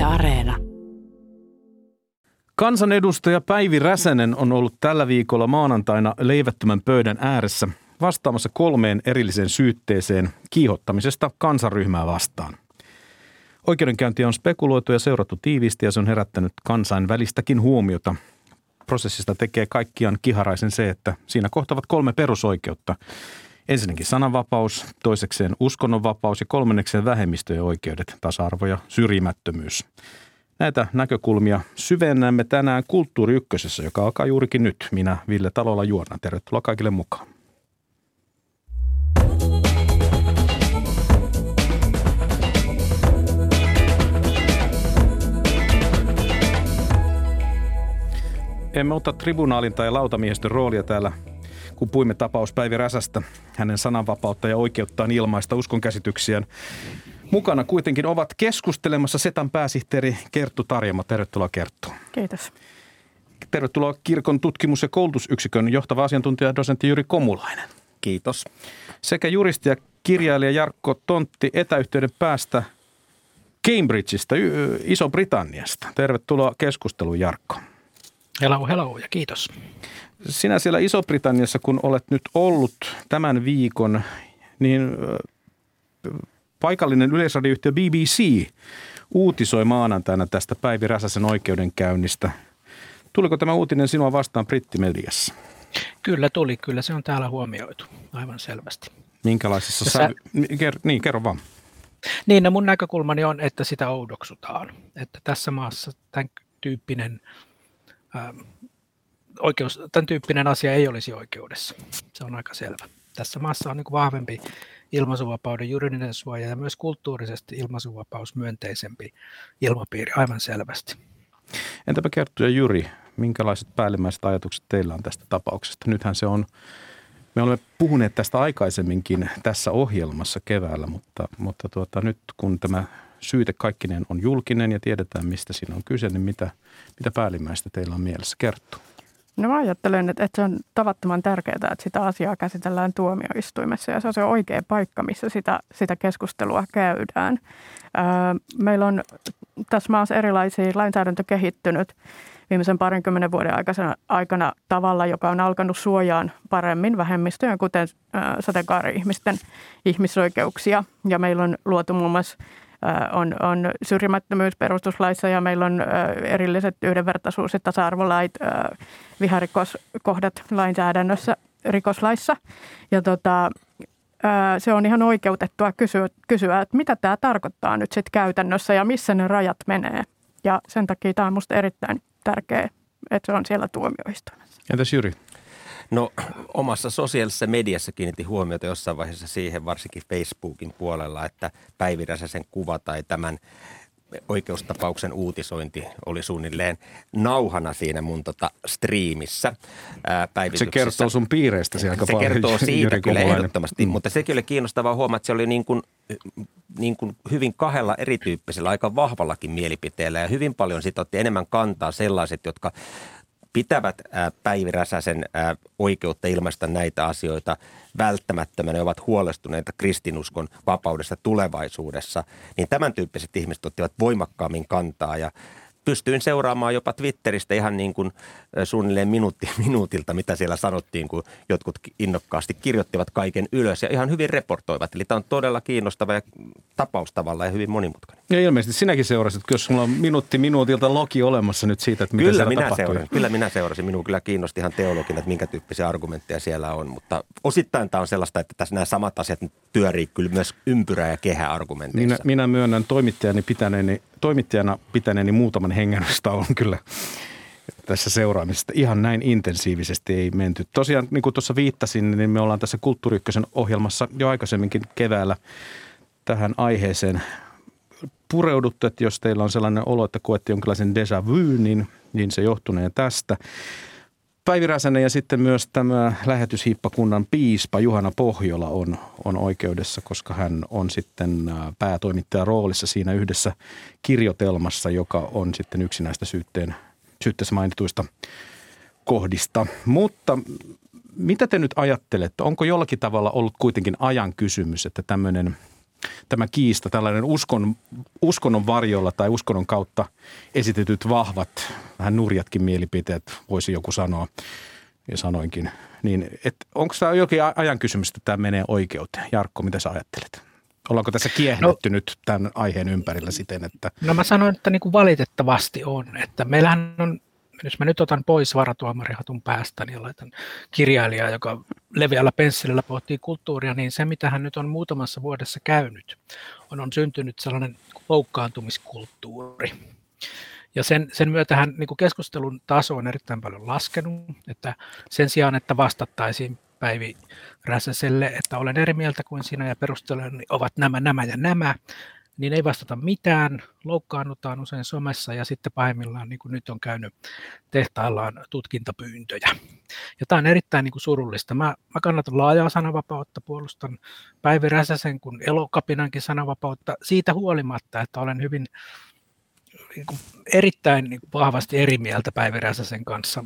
Yle Areena. Kansanedustaja Päivi Räsänen on ollut tällä viikolla maanantaina leivättömän pöydän ääressä vastaamassa kolmeen erilliseen syytteeseen kiihottamisesta kansanryhmää vastaan. Oikeudenkäyntiä on spekuloitu ja seurattu tiiviisti ja se on herättänyt kansainvälistäkin huomiota. Prosessista tekee kaikkiaan kiharaisen se, että siinä kohtavat kolme perusoikeutta. Ensinnäkin sananvapaus, toisekseen uskonnonvapaus ja kolmannekseen vähemmistöjen oikeudet, tasa-arvo ja syrjimättömyys. Näitä näkökulmia syvennämme tänään Kulttuuri Ykkösessä, joka alkaa juurikin nyt. Minä Ville Talolla Juorna. Tervetuloa kaikille mukaan. Emme ota tribunaalin tai lautamiehistön roolia täällä, kun puimme tapaus Päivi Räsästä, hänen sananvapautta ja oikeuttaan ilmaista uskonkäsityksiään. Mukana kuitenkin ovat keskustelemassa Setan pääsihteeri Kerttu Tarjama. Tervetuloa Kerttu. Kiitos. Tervetuloa kirkon tutkimus- ja koulutusyksikön johtava asiantuntija dosentti Jyri Komulainen. Kiitos. Sekä juristi ja kirjailija Jarkko Tontti etäyhteyden päästä Cambridgeista, Iso-Britanniasta. Tervetuloa keskusteluun Jarkko. Hello, hello ja kiitos. Sinä siellä Iso-Britanniassa, kun olet nyt ollut tämän viikon, niin paikallinen yleisradioyhtiö BBC uutisoi maanantaina tästä Päivi Räsäsen oikeudenkäynnistä. Tuliko tämä uutinen sinua vastaan brittimediassa? Kyllä tuli, kyllä se on täällä huomioitu aivan selvästi. Minkälaisissa sä... sävy... Niin, kerro vaan. Niin, no mun näkökulmani on, että sitä oudoksutaan. Että tässä maassa tämän tyyppinen, ää, oikeus, tämän tyyppinen asia ei olisi oikeudessa. Se on aika selvä. Tässä maassa on niin vahvempi ilmaisuvapauden juridinen suoja ja myös kulttuurisesti ilmaisuvapaus myönteisempi ilmapiiri aivan selvästi. Entäpä Kerttu ja Juri, minkälaiset päällimmäiset ajatukset teillä on tästä tapauksesta? Nythän se on, me olemme puhuneet tästä aikaisemminkin tässä ohjelmassa keväällä, mutta, mutta tuota, nyt kun tämä syyte kaikkinen on julkinen ja tiedetään, mistä siinä on kyse, niin mitä, mitä päällimmäistä teillä on mielessä? Kerttu. No mä ajattelen, että, että se on tavattoman tärkeää, että sitä asiaa käsitellään tuomioistuimessa ja se on se oikea paikka, missä sitä, sitä keskustelua käydään. Meillä on tässä maassa erilaisia lainsäädäntö kehittynyt viimeisen parinkymmenen vuoden aikana, aikana tavalla, joka on alkanut suojaan paremmin vähemmistöjen, kuten sateenkaari-ihmisten ihmisoikeuksia. Ja meillä on luotu muun muassa on, on syrjimättömyys perustuslaissa ja meillä on erilliset yhdenvertaisuus- ja tasa-arvolait, viharikoskohdat lainsäädännössä rikoslaissa. Ja tota, se on ihan oikeutettua kysyä, kysyä, että mitä tämä tarkoittaa nyt sitten käytännössä ja missä ne rajat menee. Ja sen takia tämä on minusta erittäin tärkeää, että se on siellä tuomioistuimessa. Entäs Jyri? No omassa sosiaalisessa mediassa kiinnitin huomiota jossain vaiheessa siihen, varsinkin Facebookin puolella, että Päivi Räsäsen kuva tai tämän oikeustapauksen uutisointi oli suunnilleen nauhana siinä mun tota striimissä ää, Se kertoo sun piireistä aika Se paljon. kertoo siitä kyllä ehdottomasti, mm. mutta sekin oli kiinnostavaa huomata, että se oli niin kuin, niin kuin hyvin kahdella erityyppisellä, aika vahvallakin mielipiteellä ja hyvin paljon sitten otti enemmän kantaa sellaiset, jotka pitävät Päivi Räsäsen oikeutta ilmaista näitä asioita välttämättömänä ja ovat huolestuneita kristinuskon vapaudesta tulevaisuudessa, niin tämän tyyppiset ihmiset ottivat voimakkaammin kantaa ja pystyin seuraamaan jopa Twitteristä ihan niin kuin suunnilleen minuutti minuutilta, mitä siellä sanottiin, kun jotkut innokkaasti kirjoittivat kaiken ylös ja ihan hyvin reportoivat. Eli tämä on todella kiinnostava ja tapaus tavallaan ja hyvin monimutkainen. Ja ilmeisesti sinäkin seurasit, jos mulla on minuutti minuutilta logi olemassa nyt siitä, että mitä kyllä minä tapahtui. Seurasin, kyllä minä seurasin. Minun kyllä kiinnosti ihan teologina, että minkä tyyppisiä argumentteja siellä on. Mutta osittain tämä on sellaista, että tässä nämä samat asiat pyörii kyllä myös ympyrä- ja kehä-argumenteissa. Minä, minä myönnän toimittajani pitäneeni, toimittajana pitäneeni muutaman on kyllä tässä seuraamisesta. Ihan näin intensiivisesti ei menty. Tosiaan, niin kuin tuossa viittasin, niin me ollaan tässä Kulttuuri ohjelmassa jo aikaisemminkin keväällä tähän aiheeseen pureuduttu, että jos teillä on sellainen olo, että koette jonkinlaisen déjà vu, niin, niin se johtunee tästä. Päivi Räsänen ja sitten myös tämä lähetyshiippakunnan piispa Juhana Pohjola on, on oikeudessa, koska hän on sitten päätoimittajan roolissa siinä yhdessä kirjoitelmassa, joka on sitten yksi näistä syytteen, syytteessä mainituista kohdista. Mutta mitä te nyt ajattelette? Onko jollakin tavalla ollut kuitenkin ajan kysymys, että tämmöinen tämä kiista, tällainen uskon, uskonnon varjolla tai uskonnon kautta esitetyt vahvat, vähän nurjatkin mielipiteet, voisi joku sanoa, ja sanoinkin. Niin, onko tämä jokin ajan kysymys, että tämä menee oikeuteen? Jarkko, mitä sä ajattelet? Ollaanko tässä kiehdytty no, nyt tämän aiheen ympärillä siten, että... No mä sanoin, että niin kuin valitettavasti on. Että meillähän on jos mä nyt otan pois varatuomarihatun päästä niin laitan kirjailijaa, joka leveällä pensselillä pohtii kulttuuria, niin se mitä hän nyt on muutamassa vuodessa käynyt, on, on syntynyt sellainen loukkaantumiskulttuuri. Ja sen, sen myötähän niin keskustelun taso on erittäin paljon laskenut, että sen sijaan, että vastattaisiin Päivi Räsäselle, että olen eri mieltä kuin sinä ja perusteluni ovat nämä, nämä ja nämä, niin ei vastata mitään, loukkaannutaan usein somessa ja sitten pahimmillaan, niin kuin nyt on käynyt, tehtaillaan tutkintapyyntöjä. Ja tämä on erittäin niin kuin surullista. Mä, mä kannatan laajaa sananvapautta, puolustan Päivi Räsäsen kuin elokapinankin sananvapautta siitä huolimatta, että olen hyvin niin kuin erittäin niin kuin vahvasti eri mieltä Päivi Räsäsen kanssa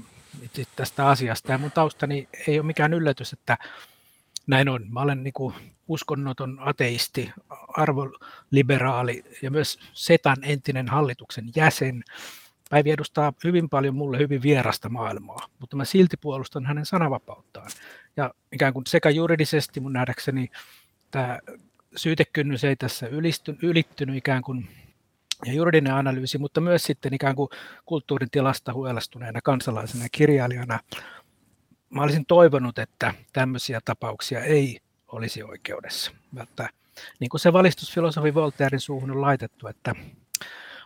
tästä asiasta. Ja mun taustani ei ole mikään yllätys, että näin on. Mä olen niin kuin uskonnoton ateisti, arvoliberaali ja myös SETAn entinen hallituksen jäsen. Päivi edustaa hyvin paljon mulle hyvin vierasta maailmaa, mutta mä silti puolustan hänen sananvapauttaan. Ja ikään kuin sekä juridisesti mun nähdäkseni tämä syytekynnys ei tässä ylisty, ylittynyt ikään kuin ja juridinen analyysi, mutta myös sitten ikään kuin kulttuurin tilasta huolestuneena kansalaisena ja kirjailijana mä olisin toivonut, että tämmöisiä tapauksia ei olisi oikeudessa. Että, niin kuin se valistusfilosofi Voltairein suuhun on laitettu, että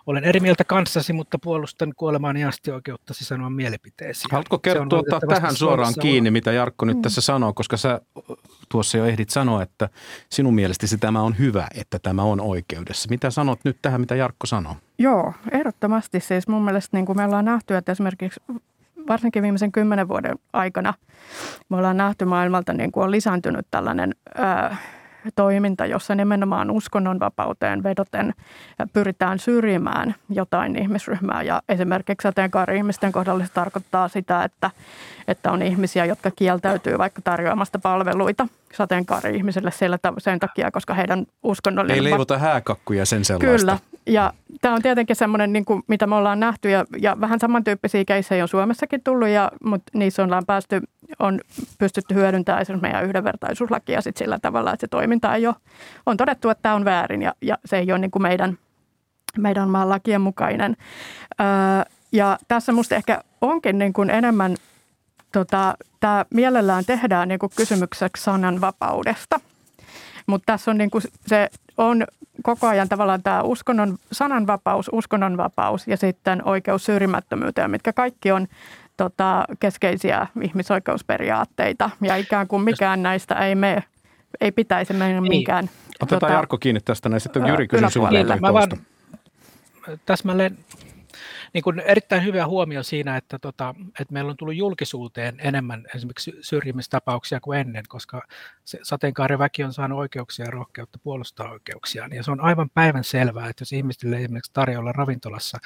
olen eri mieltä kanssasi, mutta puolustan kuolemaani asti oikeuttasi sanoa mielipiteesi. Haluatko kertoa ottaa tähän suoraan kiinni, mitä Jarkko nyt mm. tässä sanoo, koska sä tuossa jo ehdit sanoa, että sinun mielestäsi tämä on hyvä, että tämä on oikeudessa. Mitä sanot nyt tähän, mitä Jarkko sanoo? Joo, ehdottomasti. Siis mun mielestä niin kuin me ollaan nähty, että esimerkiksi varsinkin viimeisen kymmenen vuoden aikana me ollaan nähty maailmalta niin kuin on lisääntynyt tällainen ää, toiminta, jossa nimenomaan uskonnonvapauteen vedoten pyritään syrjimään jotain ihmisryhmää. Ja esimerkiksi sateenkaari-ihmisten kohdalla se tarkoittaa sitä, että, että on ihmisiä, jotka kieltäytyy vaikka tarjoamasta palveluita sateenkaari-ihmisille sen takia, koska heidän uskonnollinen... Ei leivuta hääkakkuja sen sellaista. Kyllä. Ja tämä on tietenkin semmoinen, niin kuin, mitä me ollaan nähty ja, ja vähän samantyyppisiä keissejä on Suomessakin tullut, ja, mutta niissä ollaan päästy, on pystytty hyödyntämään esimerkiksi meidän yhdenvertaisuuslakia sit sillä tavalla, että se toiminta ei ole, on todettu, että tämä on väärin ja, ja se ei ole niin kuin meidän, meidän maan lakien mukainen. Öö, ja tässä minusta ehkä onkin niin kuin enemmän, tota, tämä mielellään tehdään niin kuin kysymykseksi sananvapaudesta. Mutta tässä on niin kuin se on koko ajan tavallaan tämä uskonnon, sananvapaus, uskonnonvapaus ja sitten oikeus syrjimättömyyteen, mitkä kaikki on tota, keskeisiä ihmisoikeusperiaatteita. Ja ikään kuin mikään näistä ei me ei pitäisi mennä niin. minkään. Otetaan tota, Jarkko kiinni tästä näin. Sitten Jyri kysyi mä vaan täsmälleen niin kuin erittäin hyvä huomio siinä, että, tota, että meillä on tullut julkisuuteen enemmän esimerkiksi syrjimistapauksia kuin ennen, koska se sateenkaariväki on saanut oikeuksia ja rohkeutta puolustaa oikeuksiaan. Ja se on aivan päivän selvää, että jos ihmisille esimerkiksi tarjolla ravintolassa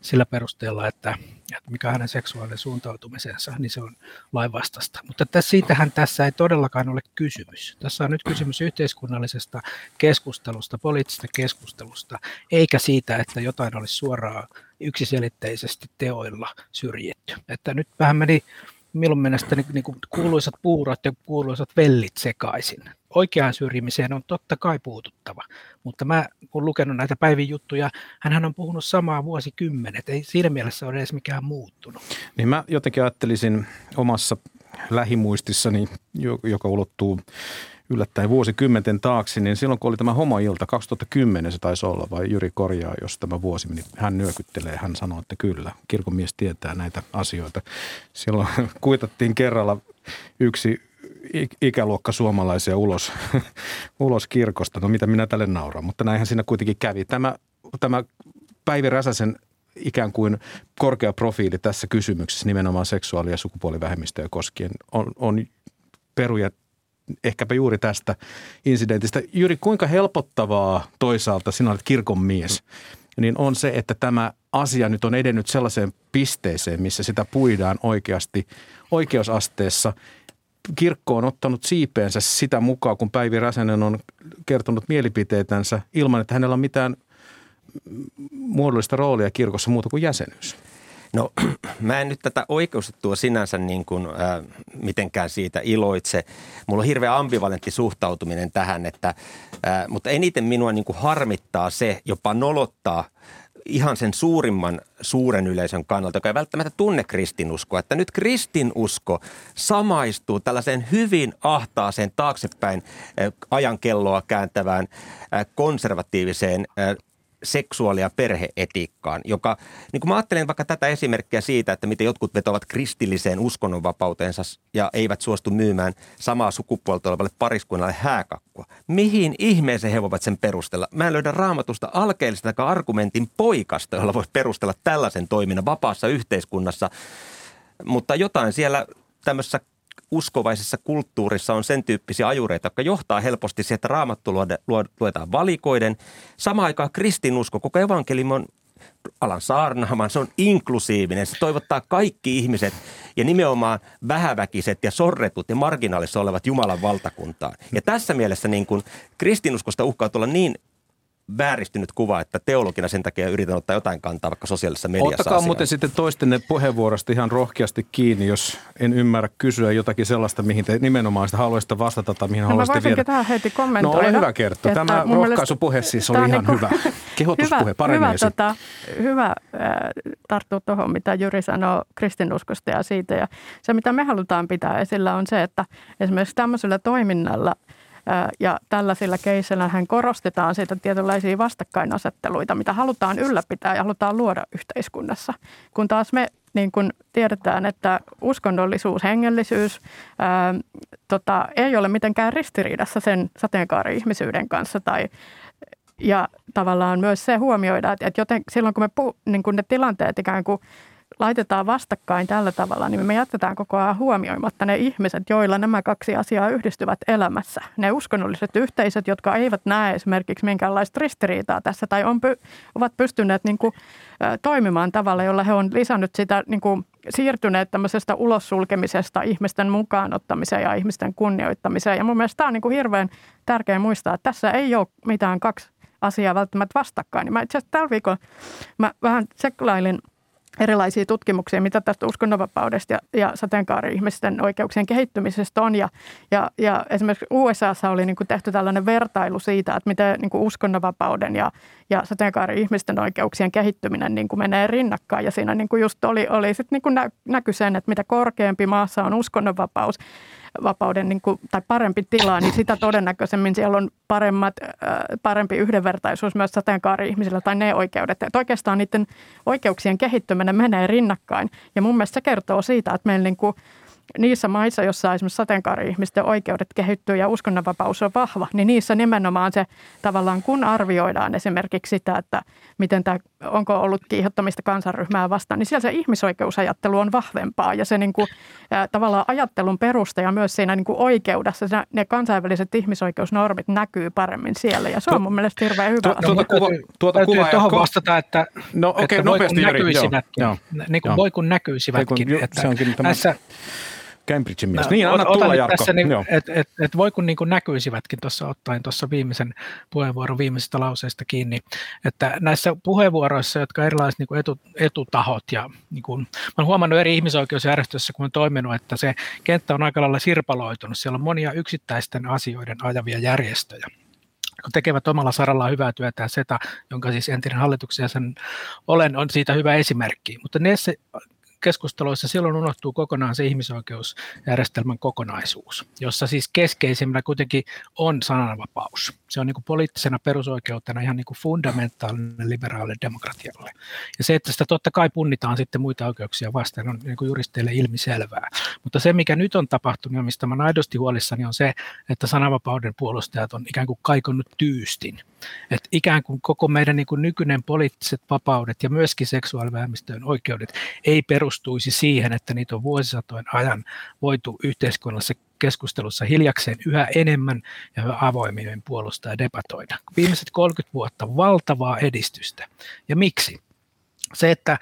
sillä perusteella, että, että mikä hänen seksuaalinen suuntautumisensa, niin se on lainvastasta. Mutta tässä, siitähän tässä ei todellakaan ole kysymys. Tässä on nyt kysymys yhteiskunnallisesta keskustelusta, poliittisesta keskustelusta, eikä siitä, että jotain olisi suoraan yksiselitteisesti teoilla syrjitty. Että nyt vähän meni minun mielestäni niin kuin kuuluisat puurot ja kuuluisat vellit sekaisin. Oikeaan syrjimiseen on totta kai puututtava, mutta mä kun lukenut näitä päivin juttuja, hän on puhunut samaa vuosikymmenet, ei siinä mielessä ole edes mikään muuttunut. Niin mä jotenkin ajattelisin omassa lähimuistissani, joka ulottuu yllättäen vuosikymmenten taakse, niin silloin kun oli tämä homoilta, 2010 se taisi olla, vai Jyri korjaa, jos tämä vuosi meni, hän nyökyttelee, hän sanoo, että kyllä, kirkonmies tietää näitä asioita. Silloin kuitattiin kerralla yksi ikäluokka suomalaisia ulos, ulos kirkosta. No mitä minä tälle nauran, mutta näinhän siinä kuitenkin kävi. Tämä, tämä Päivi Räsäsen ikään kuin korkea profiili tässä kysymyksessä nimenomaan seksuaali- ja sukupuolivähemmistöjä koskien on, on peruja ehkäpä juuri tästä incidentistä. Jyri, kuinka helpottavaa toisaalta, sinä olet kirkon mies, niin on se, että tämä asia nyt on edennyt sellaiseen pisteeseen, missä sitä puidaan oikeasti oikeusasteessa kirkko on ottanut siipeensä sitä mukaan, kun Päivi Räsänen on kertonut mielipiteitänsä ilman, että hänellä on mitään muodollista roolia kirkossa muuta kuin jäsenyys? No mä en nyt tätä oikeustettua sinänsä niin kuin, äh, mitenkään siitä iloitse. Mulla on hirveän ambivalentti suhtautuminen tähän, että, äh, mutta eniten minua niin kuin harmittaa se, jopa nolottaa ihan sen suurimman suuren yleisön kannalta, joka ei välttämättä tunne kristinuskoa, että nyt kristinusko samaistuu tällaiseen hyvin ahtaaseen taaksepäin ajankelloa kääntävään konservatiiviseen seksuaali- ja perheetiikkaan, joka, niin kuin mä ajattelen vaikka tätä esimerkkiä siitä, että miten jotkut vetovat kristilliseen uskonnonvapautensa ja eivät suostu myymään samaa sukupuolta olevalle pariskunnalle hääkakkua. Mihin ihmeeseen he voivat sen perustella? Mä en löydä raamatusta alkeellista argumentin poikasta, jolla voisi perustella tällaisen toiminnan vapaassa yhteiskunnassa, mutta jotain siellä tämmöisessä uskovaisessa kulttuurissa on sen tyyppisiä ajureita, jotka johtaa helposti siihen, että raamattu luetaan valikoiden. Samaan aikaan kristinusko, koko evankeliumi on alan saarnaamaan, se on inklusiivinen. Se toivottaa kaikki ihmiset ja nimenomaan vähäväkiset ja sorretut ja marginaalissa olevat Jumalan valtakuntaan. Ja tässä mielessä niin kuin kristinuskosta uhkaa tulla niin vääristynyt kuva, että teologina sen takia yritän ottaa jotain kantaa vaikka sosiaalisessa mediassa Ottakaa asiaan. muuten sitten toistenne puheenvuorosta ihan rohkeasti kiinni, jos en ymmärrä kysyä jotakin sellaista, mihin te nimenomaan sitä haluaisitte vastata tai mihin no, haluaisitte viedä. tähän heti kommentoida. No ole hyvä kertoa. Tämä rohkaisupuhe siis oli ihan niin hyvä. Kehotuspuhe, paremmin hyvä, tota, hyvä äh, tarttua tuohon, mitä Jyri sanoo kristinuskosta ja siitä. Ja se, mitä me halutaan pitää esillä, on se, että esimerkiksi tämmöisellä toiminnalla – ja tällaisilla keisseillä hän korostetaan siitä tietynlaisia vastakkainasetteluita, mitä halutaan ylläpitää ja halutaan luoda yhteiskunnassa. Kun taas me niin kun tiedetään, että uskonnollisuus, hengellisyys ää, tota, ei ole mitenkään ristiriidassa sen sateenkaari-ihmisyyden kanssa tai ja tavallaan myös se huomioida, että, että joten silloin kun me puh, niin kun ne tilanteet ikään kuin laitetaan vastakkain tällä tavalla, niin me jätetään koko ajan huomioimatta ne ihmiset, joilla nämä kaksi asiaa yhdistyvät elämässä. Ne uskonnolliset yhteisöt, jotka eivät näe esimerkiksi minkäänlaista ristiriitaa tässä tai on, ovat pystyneet niin kuin, toimimaan tavalla, jolla he on lisännyt sitä niin kuin, siirtyneet tämmöisestä ulossulkemisesta ihmisten mukaanottamiseen ja ihmisten kunnioittamiseen. Ja mun mielestä tämä on niin kuin hirveän tärkeää muistaa, että tässä ei ole mitään kaksi asiaa välttämättä vastakkain. Niin mä itse asiassa tällä viikolla mä vähän seklailin – erilaisia tutkimuksia, mitä tästä uskonnonvapaudesta ja, ja sateenkaari-ihmisten oikeuksien kehittymisestä on. Ja, ja, ja esimerkiksi USAssa oli niin kuin tehty tällainen vertailu siitä, että miten niin kuin uskonnonvapauden ja, ja sateenkaari-ihmisten oikeuksien kehittyminen niin kuin menee rinnakkain. Ja siinä niin kuin just oli, oli sit niin kuin nä, näky sen, että mitä korkeampi maassa on uskonnonvapaus, vapauden niin kuin, tai parempi tila, niin sitä todennäköisemmin siellä on paremmat, parempi yhdenvertaisuus myös sateenkaari-ihmisillä tai ne oikeudet. Että oikeastaan niiden oikeuksien kehittyminen menee rinnakkain. Ja mun mielestä se kertoo siitä, että meillä niin kuin niissä maissa, joissa esimerkiksi sateenkaari-ihmisten oikeudet kehittyy ja uskonnonvapaus on vahva, niin niissä nimenomaan se tavallaan, kun arvioidaan esimerkiksi sitä, että miten tämä, onko ollut kiihottamista kansanryhmää vastaan, niin siellä se ihmisoikeusajattelu on vahvempaa. Ja se niin kuin, tavallaan ajattelun peruste ja myös siinä niin kuin oikeudessa se, ne kansainväliset ihmisoikeusnormit näkyy paremmin siellä. Ja se on mun mielestä hirveän hyvä. No, tuota, kuva, tuota kuvaa tuohon vastata, että, no, okay, että voi kun näkyisivätkin, niin kuin voi kun näkyisivätkin, että se onkin näissä, Cambridgein mies. Niin, anna tulla Jarkko. Tässä, niin, että et, et voi kun niin kuin näkyisivätkin tuossa ottaen tuossa viimeisen puheenvuoron viimeisestä lauseesta kiinni, että näissä puheenvuoroissa, jotka erilaiset niin kuin etu, etutahot ja niin kuin, mä olen huomannut eri ihmisoikeusjärjestöissä, kun olen toiminut, että se kenttä on aika lailla sirpaloitunut. Siellä on monia yksittäisten asioiden ajavia järjestöjä kun tekevät omalla sarallaan hyvää työtä, ja SETA, jonka siis entinen hallituksen jäsen olen, on siitä hyvä esimerkki. Mutta ne keskusteluissa silloin unohtuu kokonaan se ihmisoikeusjärjestelmän kokonaisuus, jossa siis keskeisimmänä kuitenkin on sananvapaus. Se on niin kuin poliittisena perusoikeutena ihan niin kuin fundamentaalinen liberaalille demokratialle. Ja se, että sitä totta kai punnitaan sitten muita oikeuksia vastaan, on niin kuin juristeille ilmiselvää. Mutta se, mikä nyt on tapahtunut ja mistä olen aidosti huolissani, on se, että sananvapauden puolustajat on ikään kuin kaikonnut tyystin. Että ikään kuin koko meidän niin kuin nykyinen poliittiset vapaudet ja myöskin seksuaalivähemmistöjen oikeudet ei perustuisi siihen, että niitä on vuosisatojen ajan voitu yhteiskunnassa keskustelussa hiljakseen yhä enemmän ja yhä avoimemmin puolustaa ja debatoida. Viimeiset 30 vuotta valtavaa edistystä. Ja miksi? Se, että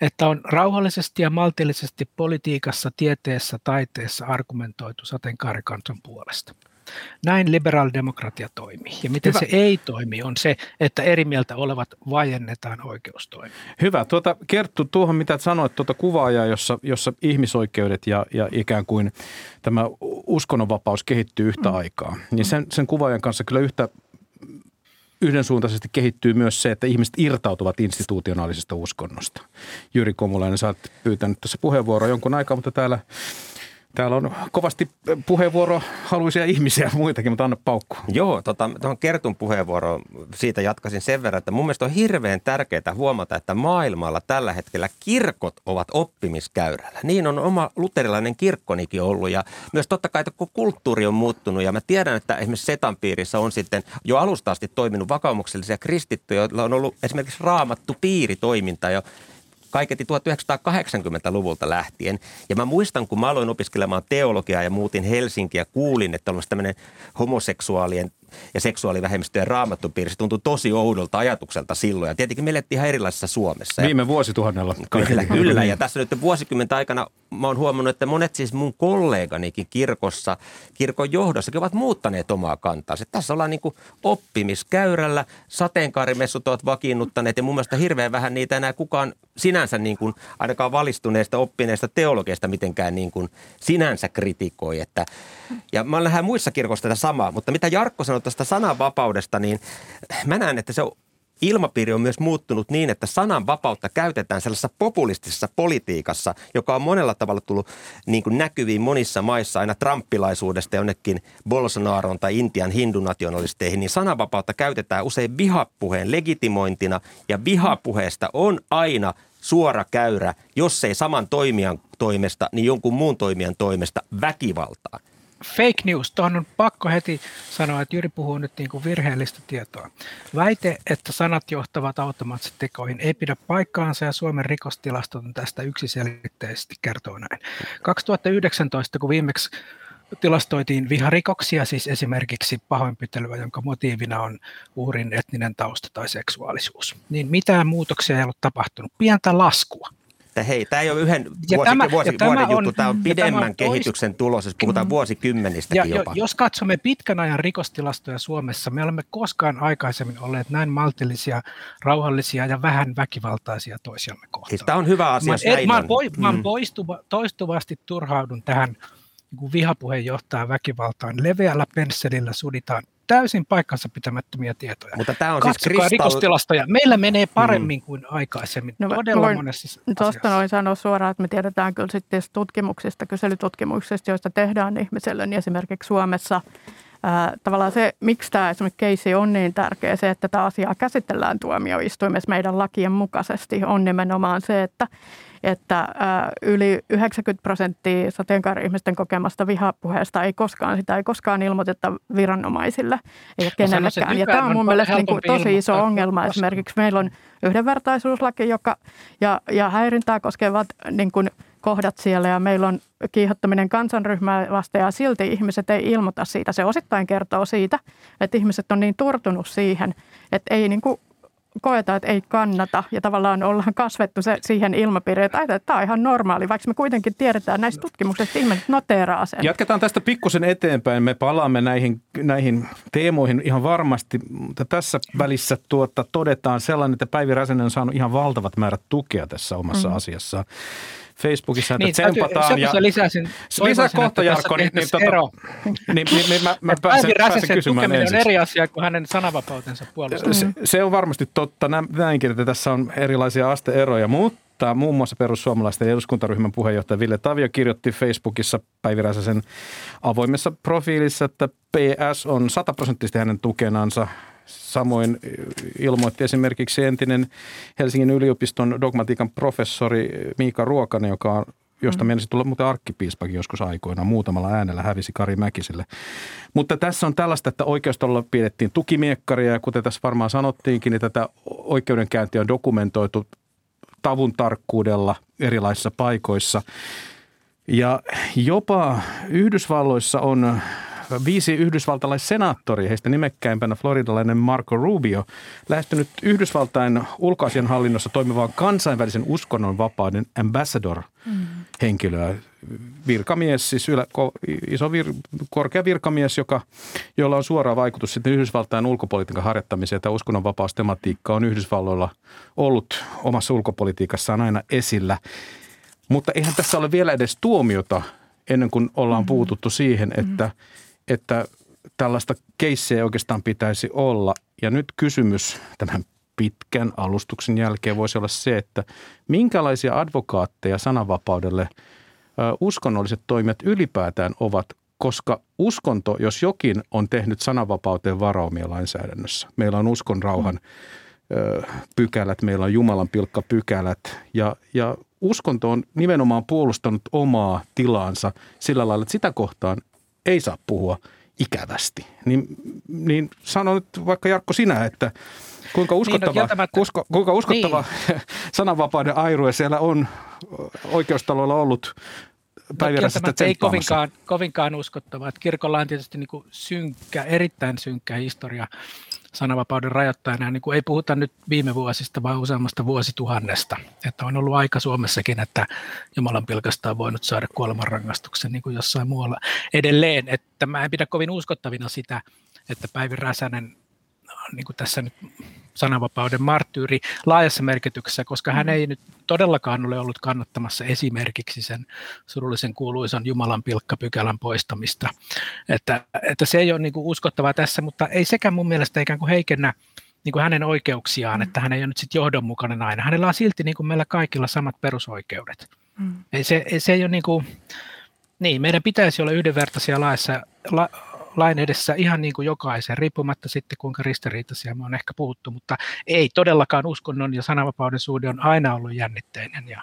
että on rauhallisesti ja maltillisesti politiikassa, tieteessä, taiteessa argumentoitu sateenkaarikansan puolesta. Näin liberaalidemokratia toimii. Ja miten Hyvä. se ei toimi, on se, että eri mieltä olevat vajennetaan oikeustoimia. Hyvä. Tuota, Kerttu, tuohon mitä sanoit, tuota kuvaajaa, jossa, jossa ihmisoikeudet ja, ja ikään kuin tämä uskonnonvapaus kehittyy yhtä mm. aikaa, niin sen, sen kuvaajan kanssa kyllä yhtä yhdensuuntaisesti kehittyy myös se, että ihmiset irtautuvat institutionaalisesta uskonnosta. Jyri Komulainen, sä oot pyytänyt tässä puheenvuoroa jonkun aikaa, mutta täällä Täällä on kovasti puheenvuorohaluisia ihmisiä ja muitakin, mutta anna paukku. Joo, tota, tuohon Kertun puheenvuoroon siitä jatkasin sen verran, että mun mielestä on hirveän tärkeää huomata, että maailmalla tällä hetkellä kirkot ovat oppimiskäyrällä. Niin on oma luterilainen kirkkonikin ollut ja myös totta kai, että kulttuuri on muuttunut ja mä tiedän, että esimerkiksi Setan piirissä on sitten jo alusta asti toiminut vakaumuksellisia kristittyjä, joilla on ollut esimerkiksi raamattu piiritoiminta jo kaiketi 1980-luvulta lähtien. Ja mä muistan, kun mä aloin opiskelemaan teologiaa ja muutin Helsinkiä, kuulin, että on tämmöinen homoseksuaalien ja seksuaalivähemmistöjen raamattupiirissä tuntui tosi oudolta ajatukselta silloin. Ja tietenkin me elettiin ihan erilaisessa Suomessa. Viime vuosituhannella. Kyllä, kyllä. Ja tässä nyt vuosikymmentä aikana mä oon huomannut, että monet siis mun kolleganikin kirkossa, kirkon johdossakin ovat muuttaneet omaa kantaansa. Tässä ollaan niin kuin oppimiskäyrällä, sateenkaarimessut ovat vakiinnuttaneet ja mun mielestä hirveän vähän niitä enää kukaan sinänsä niin kuin ainakaan valistuneesta oppineesta teologiasta mitenkään niin kuin sinänsä kritikoi. Että, ja mä nähdään muissa kirkoissa tätä samaa, mutta mitä Jarkko sanoi tuosta sananvapaudesta, niin mä näen, että se on ilmapiiri on myös muuttunut niin, että sananvapautta käytetään sellaisessa populistisessa politiikassa, joka on monella tavalla tullut niin kuin näkyviin monissa maissa aina trumpilaisuudesta jonnekin Bolsonaroon tai Intian hindunationalisteihin, niin sananvapautta käytetään usein vihapuheen legitimointina ja vihapuheesta on aina suora käyrä, jos ei saman toimijan toimesta, niin jonkun muun toimijan toimesta väkivaltaa fake news, tuohon on pakko heti sanoa, että Jyri puhuu nyt niin kuin virheellistä tietoa. Väite, että sanat johtavat automaattisesti tekoihin, ei pidä paikkaansa ja Suomen rikostilastot on tästä yksiselitteisesti kertoo näin. 2019, kun viimeksi tilastoitiin viharikoksia, siis esimerkiksi pahoinpitelyä, jonka motiivina on uhrin etninen tausta tai seksuaalisuus, niin mitään muutoksia ei ollut tapahtunut. Pientä laskua että hei, tämä ei ole yhden ja vuosi, tämä, vuosi, tämä vuoden on, juttu, tämä on pidemmän tämä kehityksen tulos, jos puhutaan mm. vuosikymmenistäkin ja, jopa. Jos katsomme pitkän ajan rikostilastoja Suomessa, me olemme koskaan aikaisemmin olleet näin maltillisia, rauhallisia ja vähän väkivaltaisia toisiamme kohtaan. Siis tämä on hyvä asia, mä, et, mä, poi, mm. mä poistuva, toistuvasti turhaudun tähän niin vihapuheen johtaa väkivaltaan. Leveällä pensselillä suditaan täysin paikkansa pitämättömiä tietoja. Mutta tämä on siis Katsokaa siis kristall... rikostilastoja. Meillä menee paremmin mm. kuin aikaisemmin. No, Todella voin, monessa Tuosta noin sanoa suoraan, että me tiedetään kyllä sitten tutkimuksista, kyselytutkimuksista, joista tehdään ihmiselle, niin esimerkiksi Suomessa Ää, tavallaan se, miksi tämä esimerkiksi keissi on niin tärkeä, se, että tämä asia käsitellään tuomioistuimessa meidän lakien mukaisesti, on nimenomaan se, että että yli 90 prosenttia sateenkaari-ihmisten kokemasta vihapuheesta ei koskaan, sitä ei koskaan ilmoiteta viranomaisille eikä kenellekään. Ja tämä on mun mielestä niin kuin tosi iso ongelma. Esimerkiksi meillä on yhdenvertaisuuslaki joka, ja, ja häirintää koskevat niin kuin kohdat siellä ja meillä on kiihottaminen kansanryhmää vasta ja silti ihmiset ei ilmoita siitä. Se osittain kertoo siitä, että ihmiset on niin turtunut siihen, että ei niin kuin koetaan, että ei kannata ja tavallaan ollaan kasvettu se, siihen ilmapiiriin, että, että tämä on ihan normaali, vaikka me kuitenkin tiedetään näistä tutkimuksista, että ihmiset noteeraa sen. Jatketaan tästä pikkusen eteenpäin. Me palaamme näihin, näihin teemoihin ihan varmasti, mutta tässä välissä tuota, todetaan sellainen, että Päivi Räsänen on saanut ihan valtavat määrät tukea tässä omassa mm. asiassaan. Facebookissa niin, tsempataan. Ja... lisäsin, lisää kohta Jarkko, niin, niin, tota, ero. niin, niin, niin mä, mä pääsen, pääsen kysymään ensin. on eri asia kuin hänen sananvapautensa puolesta. Se, se on varmasti totta, näinkin, että tässä on erilaisia asteeroja, mutta muun muassa perussuomalaisten eduskuntaryhmän puheenjohtaja Ville Tavio kirjoitti Facebookissa Päivi Räsäsen avoimessa profiilissa, että PS on sataprosenttisesti hänen tukenansa Samoin ilmoitti esimerkiksi entinen Helsingin yliopiston dogmatiikan professori Miika Ruokanen, joka on josta mm. tulla muuten arkkipiispakin joskus aikoina. Muutamalla äänellä hävisi Kari Mäkiselle. Mutta tässä on tällaista, että oikeustolla pidettiin tukimiekkaria ja kuten tässä varmaan sanottiinkin, niin tätä oikeudenkäyntiä on dokumentoitu tavun tarkkuudella erilaisissa paikoissa. Ja jopa Yhdysvalloissa on viisi yhdysvaltalaissenaattoria, heistä nimekkäimpänä floridalainen Marco Rubio, lähestynyt Yhdysvaltain ulkoasianhallinnossa toimivaa kansainvälisen uskonnonvapauden ambassador-henkilöä. Virkamies, siis ylä, iso vir, korkea virkamies, joka, jolla on suora vaikutus sitten Yhdysvaltain ulkopolitiikan harjoittamiseen. Tämä uskonnonvapaustematiikka on Yhdysvalloilla ollut omassa ulkopolitiikassaan aina esillä. Mutta eihän tässä ole vielä edes tuomiota ennen kuin ollaan mm-hmm. puututtu siihen, mm-hmm. Että, tällaista keissejä oikeastaan pitäisi olla. Ja nyt kysymys tämän pitkän alustuksen jälkeen voisi olla se, että minkälaisia advokaatteja sananvapaudelle uskonnolliset toimijat ylipäätään ovat, koska uskonto, jos jokin, on tehnyt sananvapauteen varaumia lainsäädännössä. Meillä on uskon rauhan pykälät, meillä on Jumalan pilkka pykälät ja, ja uskonto on nimenomaan puolustanut omaa tilaansa sillä lailla, että sitä kohtaan ei saa puhua ikävästi. Niin, niin sano nyt vaikka Jarkko sinä, että kuinka uskottava, niin, no, kuinka, kuinka uskottava niin. sananvapauden airue siellä on oikeustalolla ollut päivässä no, ei kovinkaan, kovinkaan uskottava. Että kirkolla on tietysti niin kuin synkkä, erittäin synkkä historia sananvapauden rajoittajana. Niin kuin ei puhuta nyt viime vuosista, vaan useammasta vuosituhannesta. Että on ollut aika Suomessakin, että Jumalan pilkasta on voinut saada kuolemanrangaistuksen niin kuin jossain muualla edelleen. Että mä en pidä kovin uskottavina sitä, että Päivi Räsänen niin kuin tässä nyt sananvapauden marttyyri laajassa merkityksessä, koska hän mm. ei nyt todellakaan ole ollut kannattamassa esimerkiksi sen surullisen kuuluisan Jumalan pilkkapykälän poistamista. Että, että se ei ole niin kuin uskottavaa tässä, mutta ei sekään mun mielestä ikään kuin heikennä niin kuin hänen oikeuksiaan, mm. että hän ei ole nyt sitten johdonmukainen aina. Hänellä on silti niin kuin meillä kaikilla samat perusoikeudet. Mm. Ei, se, se ei ole niin kuin, niin, meidän pitäisi olla yhdenvertaisia laissa, la, lain edessä ihan niin kuin jokaisen, riippumatta sitten kuinka ristiriitaisia me on ehkä puhuttu, mutta ei todellakaan uskonnon ja sananvapauden suhde on aina ollut jännitteinen ja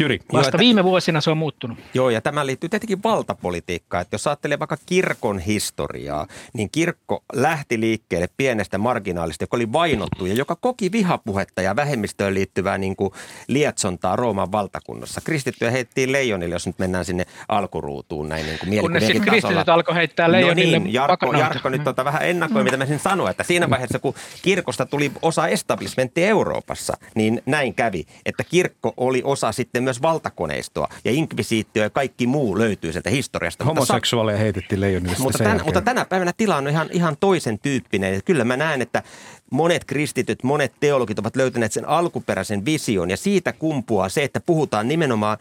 Jyri. Vasta Joo, viime vuosina se on muuttunut. Joo, ja tämä liittyy tietenkin valtapolitiikkaan. Että jos ajattelee vaikka kirkon historiaa, niin kirkko lähti liikkeelle pienestä marginaalista, joka oli vainottu ja joka koki vihapuhetta ja vähemmistöön liittyvää niin kuin lietsontaa Rooman valtakunnassa. Kristittyjä heittiin leijonille, jos nyt mennään sinne alkuruutuun näin niin kuin Kunnes sitten kristityt alkoi heittää leijonille no niin, Jarkko, Jarkko nyt tota vähän ennakoi, mitä mä sen sanoin, että siinä vaiheessa, kun kirkosta tuli osa establishmenttia Euroopassa, niin näin kävi, että kirkko oli osa sitten myös valtakoneistoa ja inkvisiittio ja kaikki muu löytyy sieltä historiasta. Homoseksuaaleja heitettiin leijonille mutta, tämän, mutta tänä päivänä tila on ihan, ihan toisen tyyppinen. Ja kyllä mä näen, että monet kristityt, monet teologit ovat löytäneet sen alkuperäisen vision ja siitä kumpuaa se, että puhutaan nimenomaan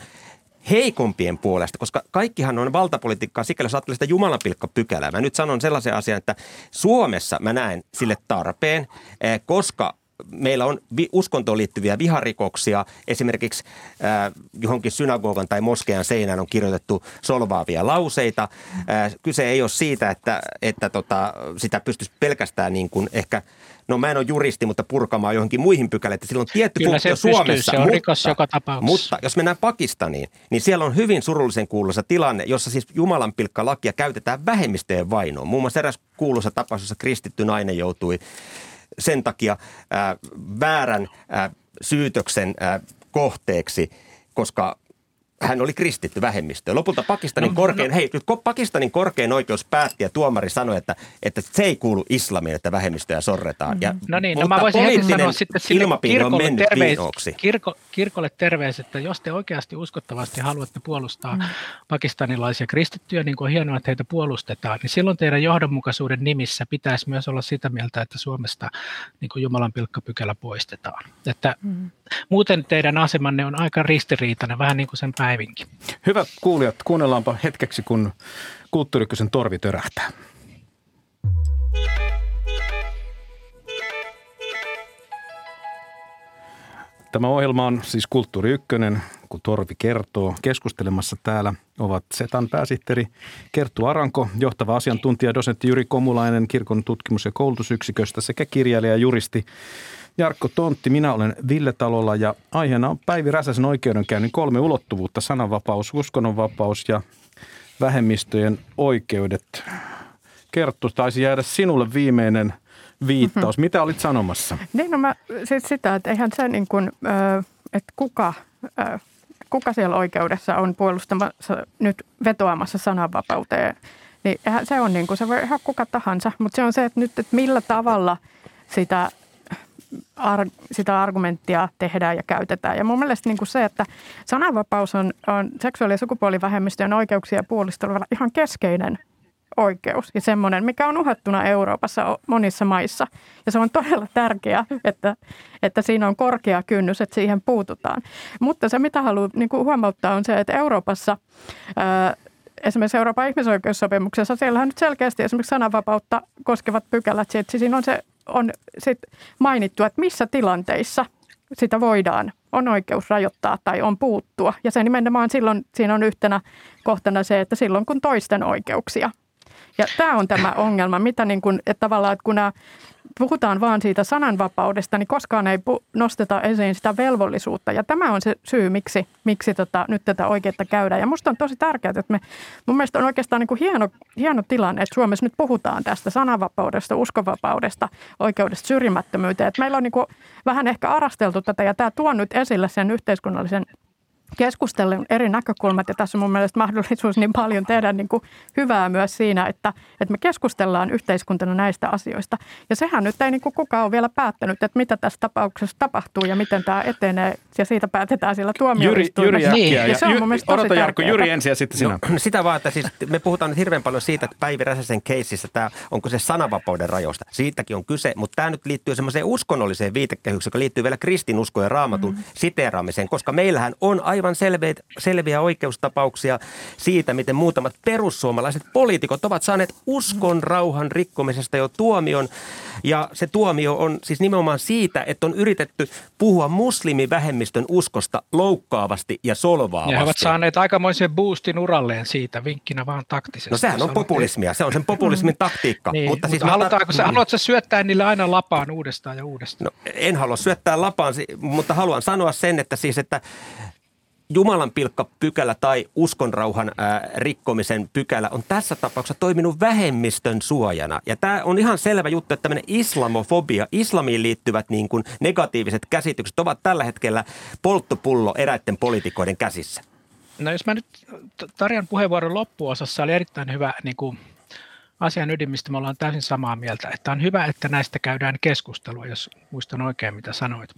heikompien puolesta, koska kaikkihan on valtapolitiikkaa sikäli, jos ajattelee sitä jumalanpilkkapykälää. Mä nyt sanon sellaisen asian, että Suomessa mä näen sille tarpeen, eh, koska meillä on uskontoon liittyviä viharikoksia. Esimerkiksi äh, johonkin synagogan tai moskean seinään on kirjoitettu solvaavia lauseita. Äh, kyse ei ole siitä, että, että tota, sitä pystyisi pelkästään niin kuin ehkä no mä en ole juristi, mutta purkamaan johonkin muihin pykäliin, että sillä on tietty Kyllä funktio se Suomessa. se on mutta, joka tapauksessa. Mutta jos mennään Pakistaniin, niin siellä on hyvin surullisen kuuluisa tilanne, jossa siis Jumalan lakia käytetään vähemmistöjen vainoon. Muun muassa eräs kuuluisa tapaus, jossa kristitty nainen joutui sen takia ää, väärän ää, syytöksen ää, kohteeksi, koska hän oli kristitty vähemmistö. Lopulta Pakistanin, no, korkein, no. Hei, nyt Pakistanin korkein oikeus päätti ja tuomari sanoi, että, että se ei kuulu islamiin, että vähemmistöjä sorretaan. Ja, no niin, no mä voisin heti sanoa sitten sille kirkolle, terveis, kirko, kirkolle terveys, että jos te oikeasti uskottavasti haluatte puolustaa mm. pakistanilaisia kristittyjä, niin kuin on hienoa, että heitä puolustetaan, niin silloin teidän johdonmukaisuuden nimissä pitäisi myös olla sitä mieltä, että Suomesta niin kuin Jumalan pilkkapykälä poistetaan. Että mm. Muuten teidän asemanne on aika ristiriitainen, vähän niin kuin sen päivinkin. Hyvät kuulijat, kuunnellaanpa hetkeksi, kun kulttuurikysen torvi törähtää. Tämä ohjelma on siis Kulttuuri Ykkönen, kun Torvi kertoo. Keskustelemassa täällä ovat Setan pääsihteeri Kerttu Aranko, johtava asiantuntija, dosentti Jyri Komulainen kirkon tutkimus- ja koulutusyksiköstä sekä kirjailija ja juristi Jarkko Tontti, minä olen Ville Talolla ja aiheena on Päivi Räsäsen oikeudenkäynnin kolme ulottuvuutta, sananvapaus, uskonnonvapaus ja vähemmistöjen oikeudet. Kerttu, taisi jäädä sinulle viimeinen viittaus. Mitä olit sanomassa? Niin, no mä siis sitä, että eihän se niin kuin, että kuka, kuka siellä oikeudessa on puolustamassa nyt vetoamassa sananvapauteen Niin se on niin kuin, se voi ihan kuka tahansa, mutta se on se, että nyt, että millä tavalla sitä ar, sitä argumenttia tehdään ja käytetään. Ja mun mielestä niin kuin se, että sananvapaus on, on seksuaali- ja sukupuolivähemmistöjen oikeuksia puolusteleva ihan keskeinen oikeus ja semmoinen, mikä on uhattuna Euroopassa monissa maissa. Ja se on todella tärkeää, että, että siinä on korkea kynnys, että siihen puututaan. Mutta se, mitä haluan niin kuin huomauttaa, on se, että Euroopassa ää, esimerkiksi Euroopan ihmisoikeussopimuksessa, siellähän nyt selkeästi esimerkiksi sananvapautta koskevat pykälät, että siinä on se on sit mainittu, että missä tilanteissa sitä voidaan, on oikeus rajoittaa tai on puuttua. Ja se nimenomaan silloin, siinä on yhtenä kohtana se, että silloin kun toisten oikeuksia. Ja tämä on tämä ongelma, mitä niin kuin, että tavallaan, että kun nämä puhutaan vaan siitä sananvapaudesta, niin koskaan ei nosteta esiin sitä velvollisuutta. Ja tämä on se syy, miksi, miksi tota, nyt tätä oikeutta käydään. Ja minusta on tosi tärkeää, että me, mun mielestä on oikeastaan niin kuin hieno, hieno tilanne, että Suomessa nyt puhutaan tästä sananvapaudesta, uskonvapaudesta, oikeudesta syrjimättömyyteen. Että meillä on niin kuin vähän ehkä arasteltu tätä ja tämä tuo nyt esille sen yhteiskunnallisen keskustellen eri näkökulmat ja tässä on mun mielestä mahdollisuus niin paljon tehdä niin kuin hyvää myös siinä, että, että me keskustellaan yhteiskuntana näistä asioista. Ja sehän nyt ei niin kuin kukaan ole vielä päättänyt, että mitä tässä tapauksessa tapahtuu ja miten tämä etenee ja siitä päätetään siellä tuomioistuimessa. Jyri, Jyri niin. ja se on mun mielestä tosi Odota Jarkko, Jyri ensin ja sitten sinä. No, sitä vaan, että siis me puhutaan nyt hirveän paljon siitä, että Päivi Räsäsen keississä tämä, onko se sananvapauden rajoista. Siitäkin on kyse, mutta tämä nyt liittyy semmoiseen uskonnolliseen viitekehykseen, joka liittyy vielä kristinuskoon ja raamatun mm. siteeraamiseen, koska meillähän on aivan selvä selviä, selviä oikeustapauksia siitä, miten muutamat perussuomalaiset poliitikot ovat saaneet uskon rauhan rikkomisesta jo tuomion. Ja se tuomio on siis nimenomaan siitä, että on yritetty puhua muslimivähemmistön uskosta loukkaavasti ja solvaavasti. Ja he ovat saaneet aikamoisen boostin uralleen siitä, vinkkinä vaan taktisesti. No sehän on populismia, se on sen populismin taktiikka. niin, mutta siis mutta halutaanko sä, haluatko syöttää niille aina lapaan uudestaan ja uudestaan? No, en halua syöttää lapaan, mutta haluan sanoa sen, että siis, että Jumalan pilkka pykälä tai uskonrauhan ää, rikkomisen pykälä on tässä tapauksessa toiminut vähemmistön suojana. Ja tämä on ihan selvä juttu, että tämmöinen islamofobia, islamiin liittyvät niin kuin negatiiviset käsitykset ovat tällä hetkellä polttopullo eräiden poliitikoiden käsissä. No jos mä nyt Tarjan puheenvuoron loppuosassa oli erittäin hyvä niin kuin asian ydin, mistä me ollaan täysin samaa mieltä. Että on hyvä, että näistä käydään keskustelua, jos muistan oikein mitä sanoit.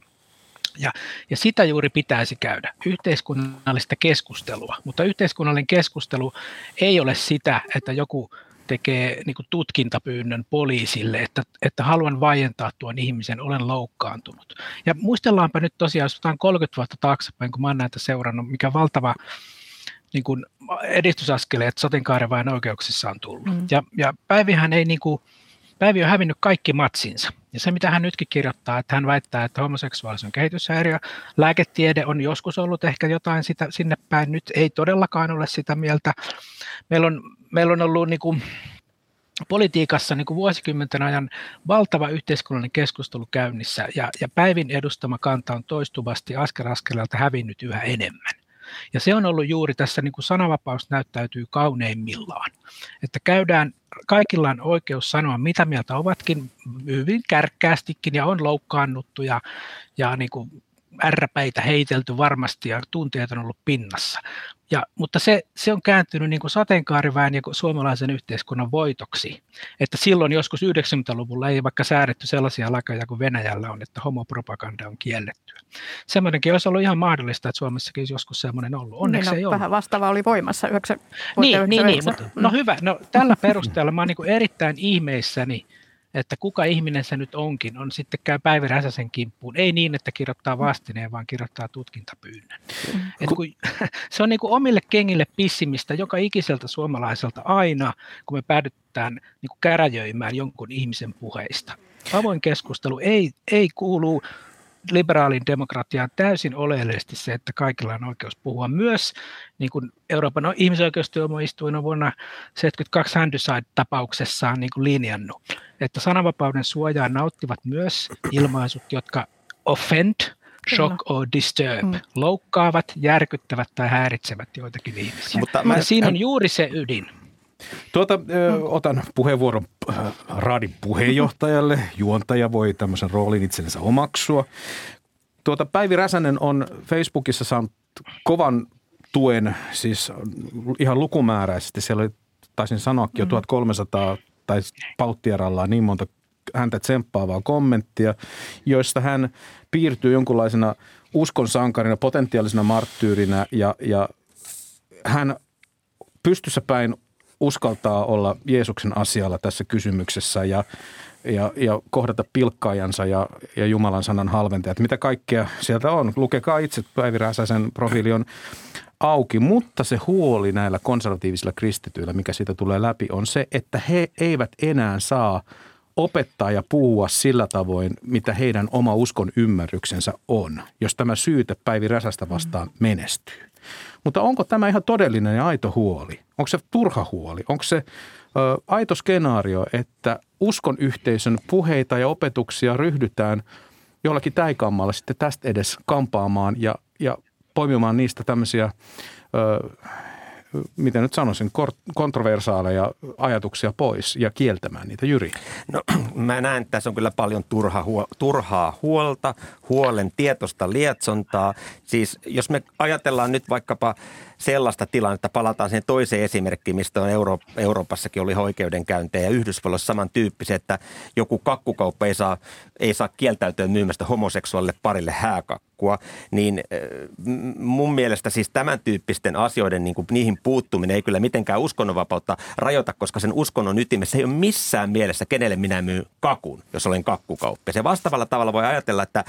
Ja, ja sitä juuri pitäisi käydä, yhteiskunnallista keskustelua. Mutta yhteiskunnallinen keskustelu ei ole sitä, että joku tekee niin kuin tutkintapyynnön poliisille, että, että haluan vaientaa tuon ihmisen, olen loukkaantunut. Ja muistellaanpa nyt tosiaan, jos 30 vuotta taaksepäin, kun mä oon näitä seurannut, mikä valtava niin kuin edistysaskeleet sateenkaarevain oikeuksissa on tullut. Mm. Ja, ja Päivihän ei niin kuin, Päivi on hävinnyt kaikki matsinsa. Ja se, mitä hän nytkin kirjoittaa, että hän väittää, että homoseksuaalisuus on kehityshäiriö. Lääketiede on joskus ollut ehkä jotain sitä, sinne päin, nyt ei todellakaan ole sitä mieltä. Meillä on, meillä on ollut niin kuin, politiikassa niin kuin vuosikymmenten ajan valtava yhteiskunnallinen keskustelu käynnissä ja, ja Päivin edustama kanta on toistuvasti askel askeleelta hävinnyt yhä enemmän. Ja se on ollut juuri tässä, niin kuin sananvapaus näyttäytyy kauneimmillaan. Että käydään, kaikilla on oikeus sanoa, mitä mieltä ovatkin, hyvin kärkkäästikin ja on loukkaannuttu ja, ja niin kuin ärräpäitä heitelty varmasti ja tunteet on ollut pinnassa. Ja, mutta se, se on kääntynyt niin kuin sateenkaariväen ja suomalaisen yhteiskunnan voitoksi. Että silloin joskus 90-luvulla ei vaikka säädetty sellaisia lakeja kuin Venäjällä on, että homopropaganda on kiellettyä. Semmoinenkin olisi ollut ihan mahdollista, että Suomessakin olisi joskus semmoinen ollut. Onneksi niin, no, ei vähän vastaava oli voimassa 9, niin, niin, niin, mutta, no hyvä. No, tällä perusteella mä olen niin erittäin ihmeissäni, että kuka ihminen se nyt onkin, on sitten käy Päivi Räsäsen kimppuun. Ei niin, että kirjoittaa vastineen, vaan kirjoittaa tutkintapyynnön. Mm. Et kun, se on niin kuin omille kengille pissimistä joka ikiseltä suomalaiselta aina, kun me päädytään niin kuin käräjöimään jonkun ihmisen puheista. Avoin keskustelu ei, ei kuulu liberaalin demokratiaan täysin oleellisesti se, että kaikilla on oikeus puhua myös, niin kuin Euroopan ihmisoikeustyömoistuin on vuonna 1972 Handyside-tapauksessaan niin kuin linjannut, että sananvapauden suojaa nauttivat myös ilmaisut, jotka offend, shock or disturb, mm. loukkaavat, järkyttävät tai häiritsevät joitakin ihmisiä. Mutta mä, siinä on juuri se ydin. Tuota, ö, otan puheenvuoron raadin puheenjohtajalle. Juontaja voi tämmöisen roolin itsellensä omaksua. Tuota, Päivi Räsänen on Facebookissa saanut kovan tuen, siis ihan lukumääräisesti. Siellä oli taisin sanoakin jo 1300 mm. tai pauttierallaan niin monta häntä tsemppaavaa kommenttia, joista hän piirtyy jonkunlaisena uskon sankarina, potentiaalisena marttyyrinä ja, ja hän pystyssä päin uskaltaa olla Jeesuksen asialla tässä kysymyksessä ja, ja, ja kohdata pilkkaajansa ja, ja Jumalan sanan halventajat. Mitä kaikkea sieltä on? Lukekaa itse, Päivi Räsäsen profiili on auki, mutta se huoli näillä konservatiivisilla kristityillä, mikä siitä tulee läpi, on se, että he eivät enää saa opettaa ja puhua sillä tavoin, mitä heidän oma uskon ymmärryksensä on, jos tämä syyte Päivi Räsästä vastaan menestyy. Mutta onko tämä ihan todellinen ja aito huoli? Onko se turha huoli? Onko se ö, aito skenaario, että uskon yhteisön puheita ja opetuksia ryhdytään jollakin täikammalla sitten tästä edes kampaamaan ja, ja poimimaan niistä tämmöisiä ö, miten nyt sanoisin, kontroversaaleja ajatuksia pois ja kieltämään niitä, Jyri? No mä näen, että tässä on kyllä paljon turha, turhaa huolta, huolen tietosta lietsontaa. Siis jos me ajatellaan nyt vaikkapa sellaista tilannetta, palataan siihen toiseen esimerkkiin, mistä on Euro- Euroopassakin oli oikeudenkäyntejä ja Yhdysvalloissa samantyyppisiä, että joku kakkukauppa ei saa, ei saa kieltäytyä myymästä homoseksuaalille parille hääkakkua, niin mun mielestä siis tämän tyyppisten asioiden niin kuin niihin puuttuminen ei kyllä mitenkään uskonnonvapautta rajoita, koska sen uskonnon ytimessä ei ole missään mielessä, kenelle minä myyn kakun, jos olen kakkukauppa. Se vastaavalla tavalla voi ajatella, että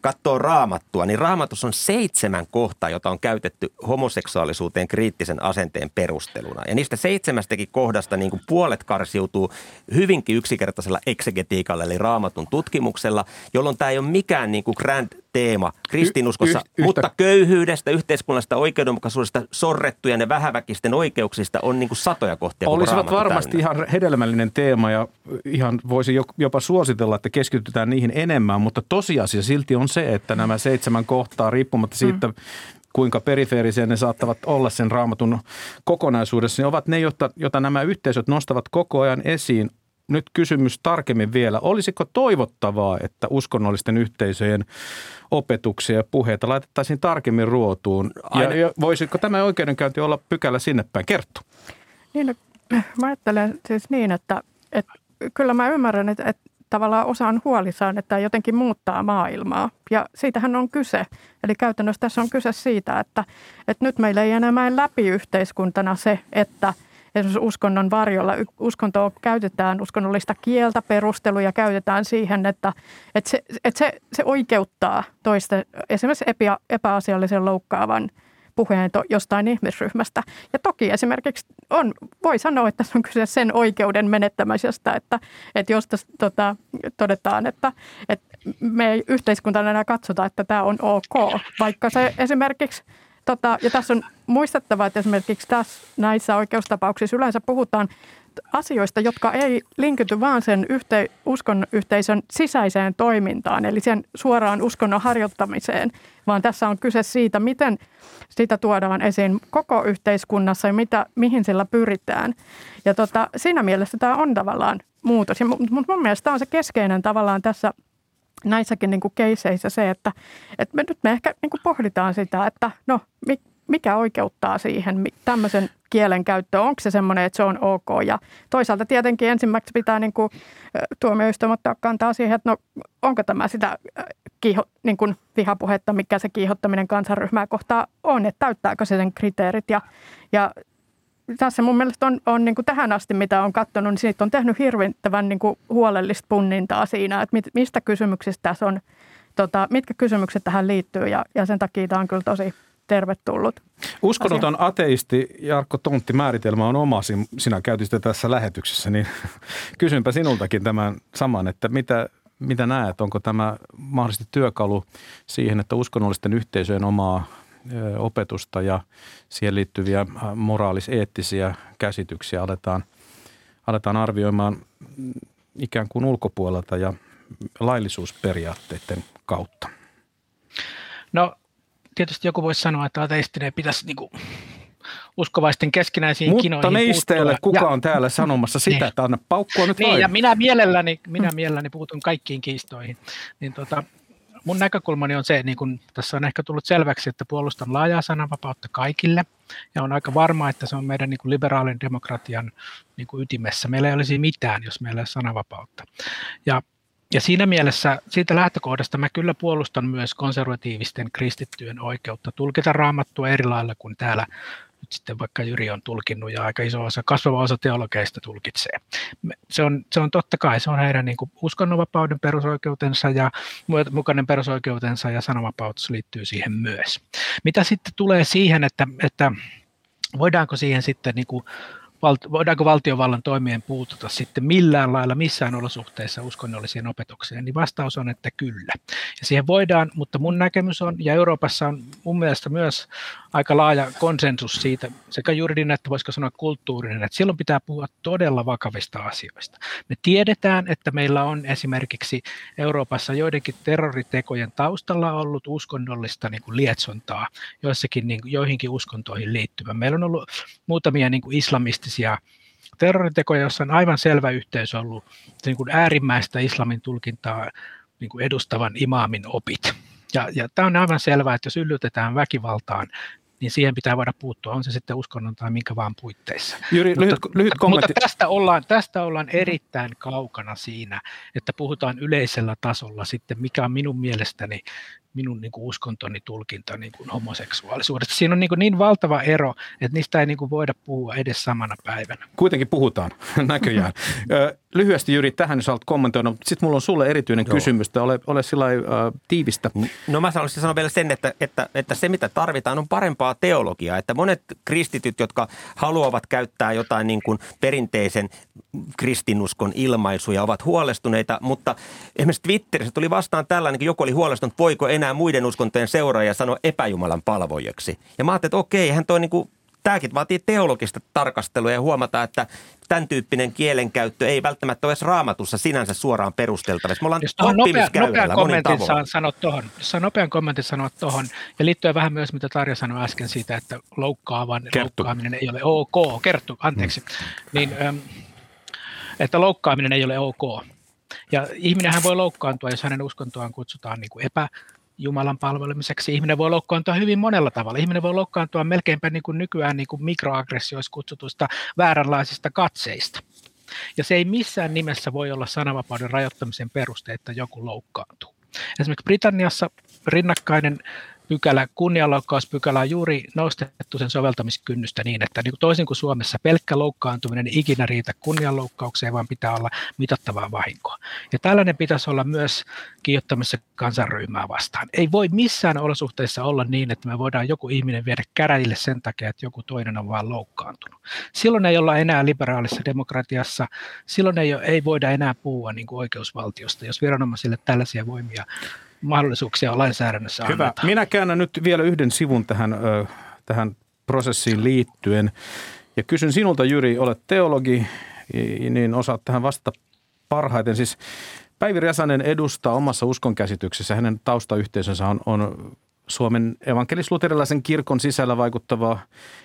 katsoo raamattua, niin raamatus on seitsemän kohtaa, jota on käytetty homoseksuaalisuuteen kriittisen asenteen perusteluna. Ja niistä seitsemästäkin kohdasta niin kuin puolet karsiutuu hyvinkin yksinkertaisella eksegetiikalla, eli raamatun tutkimuksella, jolloin tämä ei ole mikään niin kuin grand teema kristinuskossa, y- y- mutta köyhyydestä, yhteiskunnallisesta oikeudenmukaisuudesta, sorrettujen ja vähäväkisten oikeuksista on niin kuin satoja kohtia. Olisivat varmasti täynnä. ihan hedelmällinen teema ja ihan voisi jopa suositella, että keskitytään niihin enemmän, mutta tosiasia silti on se, että nämä seitsemän kohtaa riippumatta siitä, mm kuinka perifeerisiä ne saattavat olla sen raamatun kokonaisuudessa, niin ovat ne, joita, joita nämä yhteisöt nostavat koko ajan esiin nyt kysymys tarkemmin vielä. Olisiko toivottavaa, että uskonnollisten yhteisöjen opetuksia ja puheita laitettaisiin tarkemmin ruotuun? Ja, ja voisiko tämä oikeudenkäynti olla pykälä sinne päin? Kerttu. Niin, no, mä ajattelen siis niin, että, että kyllä mä ymmärrän, että, että tavallaan osa on huolissaan, että jotenkin muuttaa maailmaa. Ja siitähän on kyse. Eli käytännössä tässä on kyse siitä, että, että nyt meillä ei enää mene läpi yhteiskuntana se, että – esimerkiksi uskonnon varjolla. Uskontoa käytetään, uskonnollista kieltä, perusteluja käytetään siihen, että, että, se, että se, se oikeuttaa toista esimerkiksi epä, epäasiallisen loukkaavan puheen jostain ihmisryhmästä. Ja toki esimerkiksi on, voi sanoa, että se on kyse sen oikeuden menettämisestä, että, että jos tässä, tota, todetaan, että, että me ei yhteiskuntana enää katsota, että tämä on ok, vaikka se esimerkiksi – Tota, ja tässä on muistettava, että esimerkiksi tässä näissä oikeustapauksissa yleensä puhutaan asioista, jotka ei linkity vaan sen yhte, uskon yhteisön sisäiseen toimintaan, eli sen suoraan uskonnon harjoittamiseen, vaan tässä on kyse siitä, miten sitä tuodaan esiin koko yhteiskunnassa ja mitä, mihin sillä pyritään. Ja tota, siinä mielessä tämä on tavallaan muutos. Mutta mun mielestä tämä on se keskeinen tavallaan tässä näissäkin niin kuin keiseissä se, että, että me nyt me ehkä niin kuin pohditaan sitä, että no mikä oikeuttaa siihen tämmöisen kielen käyttöön, onko se semmoinen, että se on ok. Ja toisaalta tietenkin ensimmäiseksi pitää niin kuin, tuomioistuin ottaa kantaa siihen, että no onko tämä sitä kiiho, niin kuin vihapuhetta, mikä se kiihottaminen kansanryhmää kohtaa on, että täyttääkö se sen kriteerit. Ja, ja tässä mun mielestä on, on niin kuin tähän asti, mitä on katsonut, niin siitä on tehnyt hirvittävän niin kuin huolellista punnintaa siinä, että mit, mistä kysymyksistä tässä on, tota, mitkä kysymykset tähän liittyy ja, ja sen takia tämä on kyllä tosi tervetullut. Uskonnoton asia. ateisti Jarkko Tontti määritelmä on oma, sinä käytit sitä tässä lähetyksessä, niin kysynpä sinultakin tämän saman, että mitä, mitä näet, onko tämä mahdollisesti työkalu siihen, että uskonnollisten yhteisöjen omaa opetusta ja siihen liittyviä moraalis-eettisiä käsityksiä aletaan, aletaan arvioimaan ikään kuin ulkopuolelta ja laillisuusperiaatteiden kautta? No tietysti joku voisi sanoa, että ateistinen pitäisi niin kuin uskovaisten keskinäisiin Mutta kinoihin meistä ei ole kukaan ja, täällä sanomassa sitä, niin, että anna paukkua nyt niin, vain. ja minä mielelläni, minä mielelläni puutun kaikkiin kiistoihin. Niin tota, mun näkökulmani on se, niin tässä on ehkä tullut selväksi, että puolustan laajaa sananvapautta kaikille, ja on aika varma, että se on meidän niin kuin liberaalin demokratian niin kuin ytimessä. Meillä ei olisi mitään, jos meillä ei ole sananvapautta. Ja ja siinä mielessä siitä lähtökohdasta mä kyllä puolustan myös konservatiivisten kristittyjen oikeutta tulkita raamattua eri lailla kuin täällä nyt sitten vaikka Jyri on tulkinnut ja aika iso osa, kasvava osa teologeista tulkitsee. Se on, se on totta kai, se on heidän niin kuin uskonnonvapauden perusoikeutensa ja mukainen perusoikeutensa ja sananvapaus liittyy siihen myös. Mitä sitten tulee siihen, että, että voidaanko siihen sitten niin kuin voidaanko valtiovallan toimien puututa sitten millään lailla missään olosuhteissa uskonnollisiin opetukseen, niin vastaus on, että kyllä. Ja siihen voidaan, mutta mun näkemys on, ja Euroopassa on mun mielestä myös aika laaja konsensus siitä, sekä juridinen että voisiko sanoa kulttuurinen, että silloin pitää puhua todella vakavista asioista. Me tiedetään, että meillä on esimerkiksi Euroopassa joidenkin terroritekojen taustalla ollut uskonnollista niin kuin lietsontaa joissakin, niin kuin, joihinkin uskontoihin liittyvä. Meillä on ollut muutamia niin kuin islamistisia terroritekoja, joissa on aivan selvä yhteys ollut niin kuin äärimmäistä islamin tulkintaa niin kuin edustavan imaamin opit. Ja, ja tämä on aivan selvää, että jos yllytetään väkivaltaan, niin siihen pitää voida puuttua, on se sitten uskonnon tai minkä vaan puitteissa. Jyri, mutta, lyhyt, lyhyt kommentti. Mutta tästä ollaan, tästä ollaan erittäin kaukana siinä, että puhutaan yleisellä tasolla sitten, mikä on minun mielestäni minun niin kuin uskontoni tulkinta niin kuin homoseksuaalisuudesta. Siinä on niin, kuin niin valtava ero, että niistä ei niin kuin voida puhua edes samana päivänä. Kuitenkin puhutaan näköjään. Lyhyesti Jyri, tähän jos haluat kommentoida. Sitten mulla on sulle erityinen Joo. kysymys. Ole, ole sillä uh, tiivistä. No mä haluaisin sanoa vielä sen, että, että, että se mitä tarvitaan on parempaa teologiaa. Että monet kristityt, jotka haluavat käyttää jotain niin kuin perinteisen kristinuskon ilmaisuja, ovat huolestuneita. Mutta esimerkiksi Twitterissä tuli vastaan tällainen, kun joku oli huolestunut, voiko enää muiden uskontojen seuraajia sanoa epäjumalan palvojaksi. Ja mä ajattelin, että okei, hän toi niin kuin tämäkin vaatii teologista tarkastelua ja huomata, että tämän tyyppinen kielenkäyttö ei välttämättä ole edes raamatussa sinänsä suoraan perusteltavissa. Me ollaan jos nopea, nopean kommentin saan sanoa tuohon, jos saan nopean kommentin sanoa tuohon, ja liittyen vähän myös, mitä Tarja sanoi äsken siitä, että loukkaavan Kerttu. loukkaaminen ei ole ok, Kerttu, anteeksi, hmm. niin, että loukkaaminen ei ole ok. Ja ihminenhän voi loukkaantua, jos hänen uskontoaan kutsutaan niin kuin epä, Jumalan palvelemiseksi. Ihminen voi loukkaantua hyvin monella tavalla. Ihminen voi loukkaantua melkeinpä niin kuin nykyään niin kuin mikroaggressioissa kutsutuista vääränlaisista katseista. Ja se ei missään nimessä voi olla sananvapauden rajoittamisen peruste, että joku loukkaantuu. Esimerkiksi Britanniassa rinnakkainen pykälä, kunnianloukkauspykälä on juuri nostettu sen soveltamiskynnystä niin, että niin kuin toisin kuin Suomessa pelkkä loukkaantuminen ei ikinä riitä kunnianloukkaukseen, vaan pitää olla mitattavaa vahinkoa. Ja tällainen pitäisi olla myös kiihottamassa kansanryhmää vastaan. Ei voi missään olosuhteissa olla niin, että me voidaan joku ihminen viedä käräjille sen takia, että joku toinen on vaan loukkaantunut. Silloin ei olla enää liberaalissa demokratiassa, silloin ei, ei voida enää puhua niin kuin oikeusvaltiosta, jos viranomaisille tällaisia voimia mahdollisuuksia lainsäädännössä Hyvä. Annetaan. Minä käännän nyt vielä yhden sivun tähän, tähän prosessiin liittyen. Ja kysyn sinulta, Jyri, olet teologi, niin osaat tähän vasta parhaiten. Siis Päivi Räsänen edustaa omassa uskonkäsityksessä, hänen taustayhteisönsä on, on Suomen evankelis-luterilaisen kirkon sisällä vaikuttava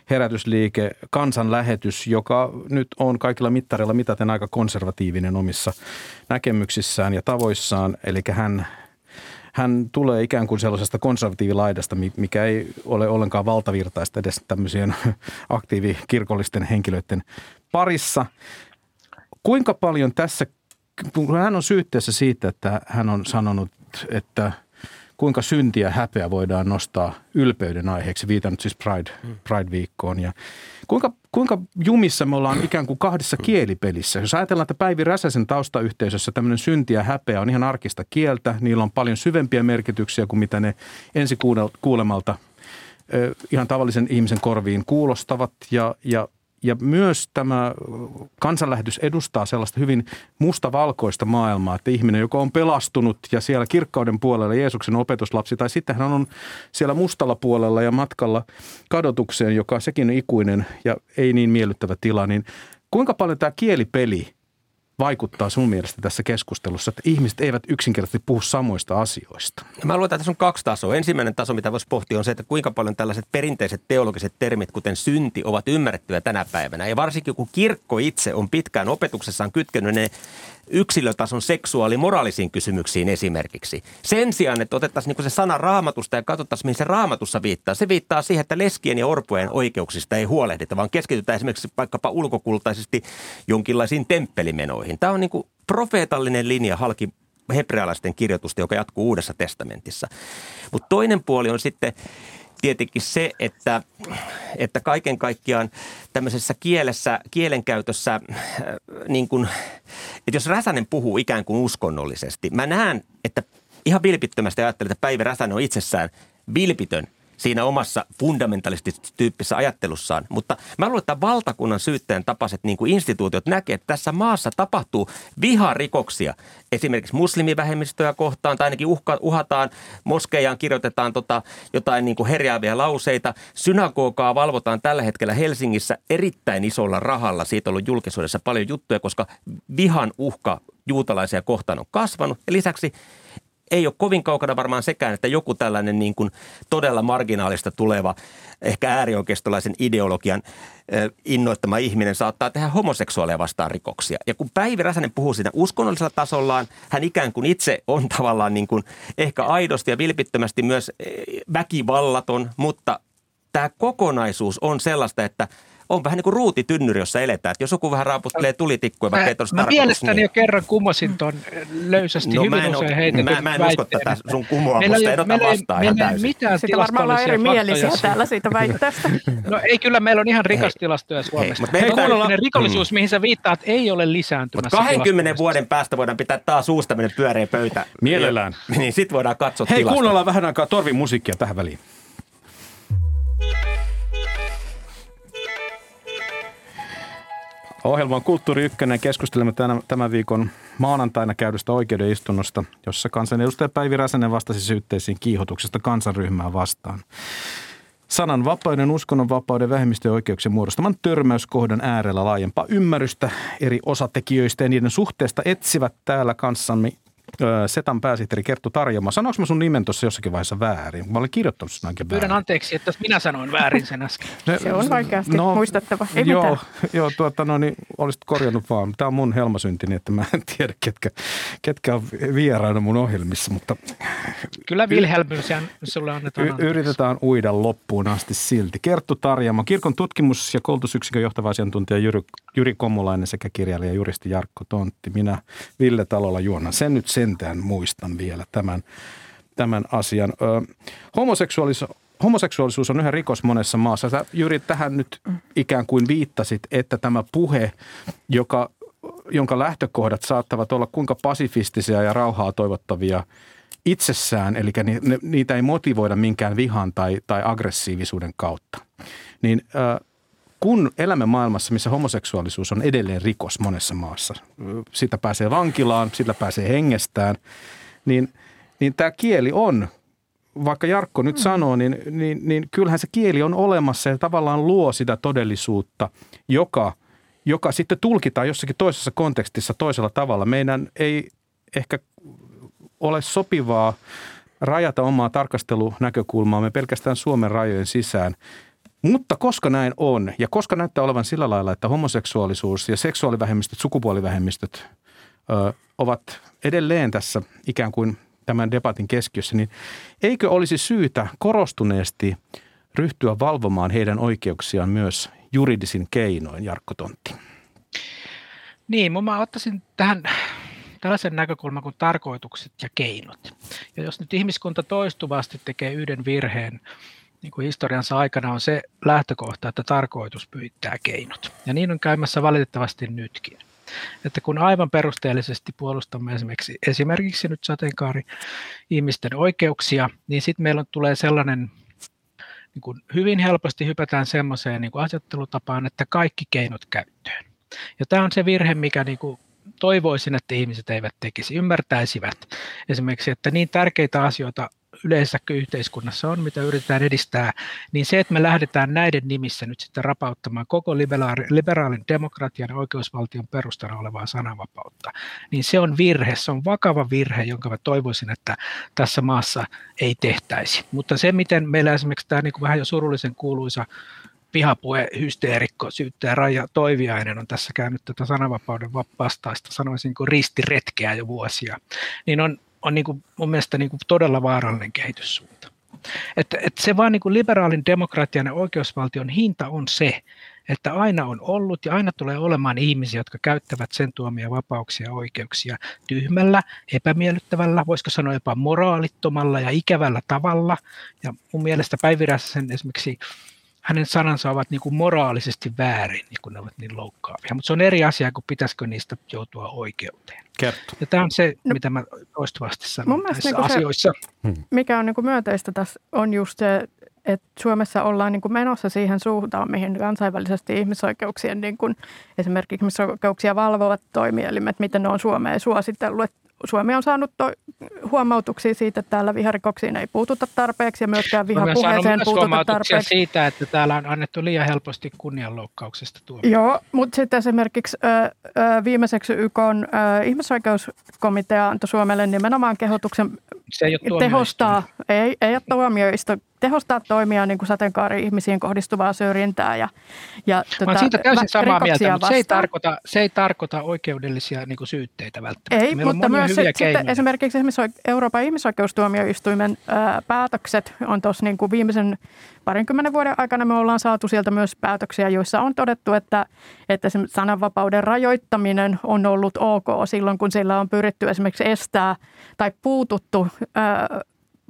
herätysliike, kansanlähetys, joka nyt on kaikilla mittareilla mitaten aika konservatiivinen omissa näkemyksissään ja tavoissaan. Eli hän hän tulee ikään kuin sellaisesta konservatiivilaidasta, mikä ei ole ollenkaan valtavirtaista edes tämmöisien aktiivikirkollisten henkilöiden parissa. Kuinka paljon tässä, kun hän on syytteessä siitä, että hän on sanonut, että kuinka syntiä häpeä voidaan nostaa ylpeyden aiheeksi, viitannut siis Pride. Pride-viikkoon. Ja kuinka, kuinka jumissa me ollaan ikään kuin kahdessa kielipelissä? Jos ajatellaan, että Päivi Räsäsen taustayhteisössä tämmöinen synti ja häpeä on ihan arkista kieltä, niillä on paljon syvempiä merkityksiä kuin mitä ne ensi kuulemalta ihan tavallisen ihmisen korviin kuulostavat ja, ja ja myös tämä kansanlähetys edustaa sellaista hyvin mustavalkoista maailmaa, että ihminen, joka on pelastunut ja siellä kirkkauden puolella Jeesuksen opetuslapsi, tai sitten hän on siellä mustalla puolella ja matkalla kadotukseen, joka sekin on ikuinen ja ei niin miellyttävä tila, niin kuinka paljon tämä kielipeli vaikuttaa sun mielestä tässä keskustelussa, että ihmiset eivät yksinkertaisesti puhu samoista asioista? Mä luulen, että tässä on kaksi tasoa. Ensimmäinen taso, mitä voisi pohtia, on se, että kuinka paljon tällaiset perinteiset teologiset termit, kuten synti, ovat ymmärrettyä tänä päivänä. Ja varsinkin kun kirkko itse on pitkään opetuksessaan kytkenyt ne yksilötason seksuaalimoraalisiin kysymyksiin esimerkiksi. Sen sijaan, että otettaisiin niin se sana raamatusta ja katsottaisiin, mihin se raamatussa viittaa. Se viittaa siihen, että leskien ja orpojen oikeuksista ei huolehdita, vaan keskitytään esimerkiksi vaikkapa ulkokultaisesti jonkinlaisiin temppelimenoihin. Tämä on niin kuin profeetallinen linja halki hebrealaisten kirjoitusta, joka jatkuu Uudessa testamentissa. Mutta toinen puoli on sitten tietenkin se, että, että kaiken kaikkiaan tämmöisessä kielessä, kielenkäytössä, äh, niin kuin, että jos Räsänen puhuu ikään kuin uskonnollisesti, mä näen, että ihan vilpittömästi ajattelen, että Päivi Räsänen on itsessään vilpitön – siinä omassa fundamentalistisessa ajattelussaan. Mutta mä luulen, että valtakunnan syyttäjän tapaiset niin kuin instituutiot näkee, että tässä maassa tapahtuu viharikoksia. Esimerkiksi muslimivähemmistöjä kohtaan tai ainakin uhka, uhataan, moskeijaan kirjoitetaan tota, jotain niin kuin herjääviä lauseita. Synagogaa valvotaan tällä hetkellä Helsingissä erittäin isolla rahalla. Siitä on ollut julkisuudessa paljon juttuja, koska vihan uhka juutalaisia kohtaan on kasvanut. Ja lisäksi ei ole kovin kaukana varmaan sekään, että joku tällainen niin kuin todella marginaalista tuleva, ehkä äärioikeistolaisen ideologian innoittama ihminen saattaa tehdä homoseksuaaleja vastaan rikoksia. Ja kun Päivi Räsänen puhuu siinä uskonnollisella tasollaan, hän ikään kuin itse on tavallaan niin kuin ehkä aidosti ja vilpittömästi myös väkivallaton, mutta tämä kokonaisuus on sellaista, että – on vähän niin kuin ruutitynnyri, jossa eletään. Että jos joku vähän raaputtelee tulitikkuja, vaikka ei Mä mielestäni niin. jo kerran kumosin tuon löysästi no, hyvin usein heitetyn Mä, mä en usko tätä sun kumoamusta, en ota vastaan ihan täysin. Mitään Sitä varmaan ollaan eri mielisiä täällä siitä väitteestä. no ei kyllä, meillä on ihan rikas tilastoja Suomessa. Hei, mutta rikollisuus, mm. mihin sä viittaat, ei ole lisääntymässä. Mutta 20 vuoden päästä voidaan pitää taas uusi tämmöinen pyöreä pöytä. Mielellään. Niin sit voidaan katsoa Hei, kuunnellaan vähän aikaa Torvin musiikkia tähän väliin. Ohjelma on Kulttuuri Ykkönen. Keskustelemme tämän, viikon maanantaina käydystä oikeudenistunnosta, jossa kansanedustaja Päivi Räsänen vastasi syytteisiin kiihotuksesta kansanryhmää vastaan. Sanan vapauden, uskonnon vapauden, vähemmistöjen oikeuksien muodostaman törmäyskohdan äärellä laajempaa ymmärrystä eri osatekijöistä ja niiden suhteesta etsivät täällä kanssamme Setan pääsihteeri Kerttu Tarjoma. Sanoinko mä sun nimen tuossa jossakin vaiheessa väärin? Mä olen kirjoittanut sen ainakin Pyydän väärin. anteeksi, että minä sanoin väärin sen äsken. Se on vaikeasti no, muistettava. Ei joo, mitään. joo tuota, no niin, olisit korjannut vaan. Tämä on mun helmasynti, niin että mä en tiedä, ketkä, ketkä on vieraana mun ohjelmissa. Mutta Kyllä Wilhelmys ja sulle annetaan y- Yritetään uida loppuun asti silti. Kerttu Tarjama, kirkon tutkimus- ja koulutusyksikön johtava asiantuntija Jyri, Jyri Kommulainen sekä kirjailija juristi Jarkko Tontti. Minä Ville Talolla juona. Sen nyt sentään muistan vielä tämän, tämän asian. Ö, homoseksuaalisuus, homoseksuaalisuus on yhä rikos monessa maassa. Sä Jyri tähän nyt ikään kuin viittasit, että tämä puhe, joka, jonka lähtökohdat saattavat olla kuinka pasifistisia ja rauhaa toivottavia itsessään, eli niitä ei motivoida minkään vihan tai, tai aggressiivisuuden kautta. Niin ö, kun elämme maailmassa, missä homoseksuaalisuus on edelleen rikos monessa maassa, sitä pääsee vankilaan, sillä pääsee hengestään, niin, niin tämä kieli on, vaikka Jarkko nyt mm. sanoo, niin, niin, niin kyllähän se kieli on olemassa ja tavallaan luo sitä todellisuutta, joka, joka sitten tulkitaan jossakin toisessa kontekstissa toisella tavalla. Meidän ei ehkä ole sopivaa rajata omaa tarkastelunäkökulmaamme pelkästään Suomen rajojen sisään – mutta koska näin on, ja koska näyttää olevan sillä lailla, että homoseksuaalisuus ja seksuaalivähemmistöt, sukupuolivähemmistöt ö, ovat edelleen tässä ikään kuin tämän debatin keskiössä, niin eikö olisi syytä korostuneesti ryhtyä valvomaan heidän oikeuksiaan myös juridisin keinoin, Jarkko Tontti? Niin, mä ottaisin tähän tällaisen näkökulman kuin tarkoitukset ja keinot. Ja jos nyt ihmiskunta toistuvasti tekee yhden virheen, niin kuin historiansa aikana on se lähtökohta, että tarkoitus pyytää keinot. Ja niin on käymässä valitettavasti nytkin. Että kun aivan perusteellisesti puolustamme esimerkiksi, esimerkiksi nyt sateenkaari ihmisten oikeuksia, niin sitten meillä tulee sellainen, niin kuin hyvin helposti hypätään semmoiseen niin kuin asettelutapaan, että kaikki keinot käyttöön. Ja tämä on se virhe, mikä niin kuin toivoisin, että ihmiset eivät tekisi, ymmärtäisivät esimerkiksi, että niin tärkeitä asioita yleensä yhteiskunnassa on, mitä yritetään edistää, niin se, että me lähdetään näiden nimissä nyt sitten rapauttamaan koko liberaalin demokratian ja oikeusvaltion perustana olevaa sananvapautta, niin se on virhe, se on vakava virhe, jonka mä toivoisin, että tässä maassa ei tehtäisi. Mutta se, miten meillä esimerkiksi tämä niin kuin vähän jo surullisen kuuluisa vihapuhe, hysteerikko, syyttäjä Raija Toiviainen on tässä käynyt tätä sananvapauden vastaista, sanoisin kuin ristiretkeä jo vuosia, niin on, on niin kuin mun mielestä niin kuin todella vaarallinen kehityssuunta. Että, että se vaan niin kuin liberaalin demokratian ja oikeusvaltion hinta on se, että aina on ollut ja aina tulee olemaan ihmisiä, jotka käyttävät sen tuomia vapauksia ja oikeuksia tyhmällä, epämiellyttävällä, voisiko sanoa jopa moraalittomalla ja ikävällä tavalla. Ja mun mielestä Päivi sen esimerkiksi hänen sanansa ovat niin kuin moraalisesti väärin, niin kun ne ovat niin loukkaavia. Mutta se on eri asia kuin pitäisikö niistä joutua oikeuteen. Kerto. Ja tämä on se, no, mitä mä toistuvasti sanon näissä niin asioissa. Se, hmm. mikä on niin kuin myönteistä tässä on just se, että Suomessa ollaan niin kuin menossa siihen suuntaan, mihin kansainvälisesti ihmisoikeuksien, niin kuin esimerkiksi ihmisoikeuksia valvovat toimielimet, miten ne on Suomeen suositellut, että Suomi on saanut to- huomautuksia siitä, että täällä viharikoksiin ei puututa tarpeeksi ja myöskään vihapuheeseen puututa tarpeeksi. siitä, että täällä on annettu liian helposti kunnianloukkauksesta tuomioon. Joo, mutta sitten esimerkiksi ö, ö, viimeiseksi YK on, ö, ihmisoikeuskomitea antoi Suomelle nimenomaan kehotuksen Se ei tehostaa, ei, ei ole tuomioistuin, tehostaa toimia niin kuin sateenkaari-ihmisiin kohdistuvaa syrjintää. Ja, ja Mä tota, siitä täysin samaa mieltä, mutta se ei, tarkoita, se ei tarkoita oikeudellisia niin kuin syytteitä välttämättä. Ei, Meillä mutta myös se, sitten esimerkiksi Euroopan ihmisoikeustuomioistuimen ää, päätökset on tuossa niin kuin viimeisen parinkymmenen vuoden aikana me ollaan saatu sieltä myös päätöksiä, joissa on todettu, että, että sananvapauden rajoittaminen on ollut ok silloin, kun sillä on pyritty esimerkiksi estää tai puututtu ää,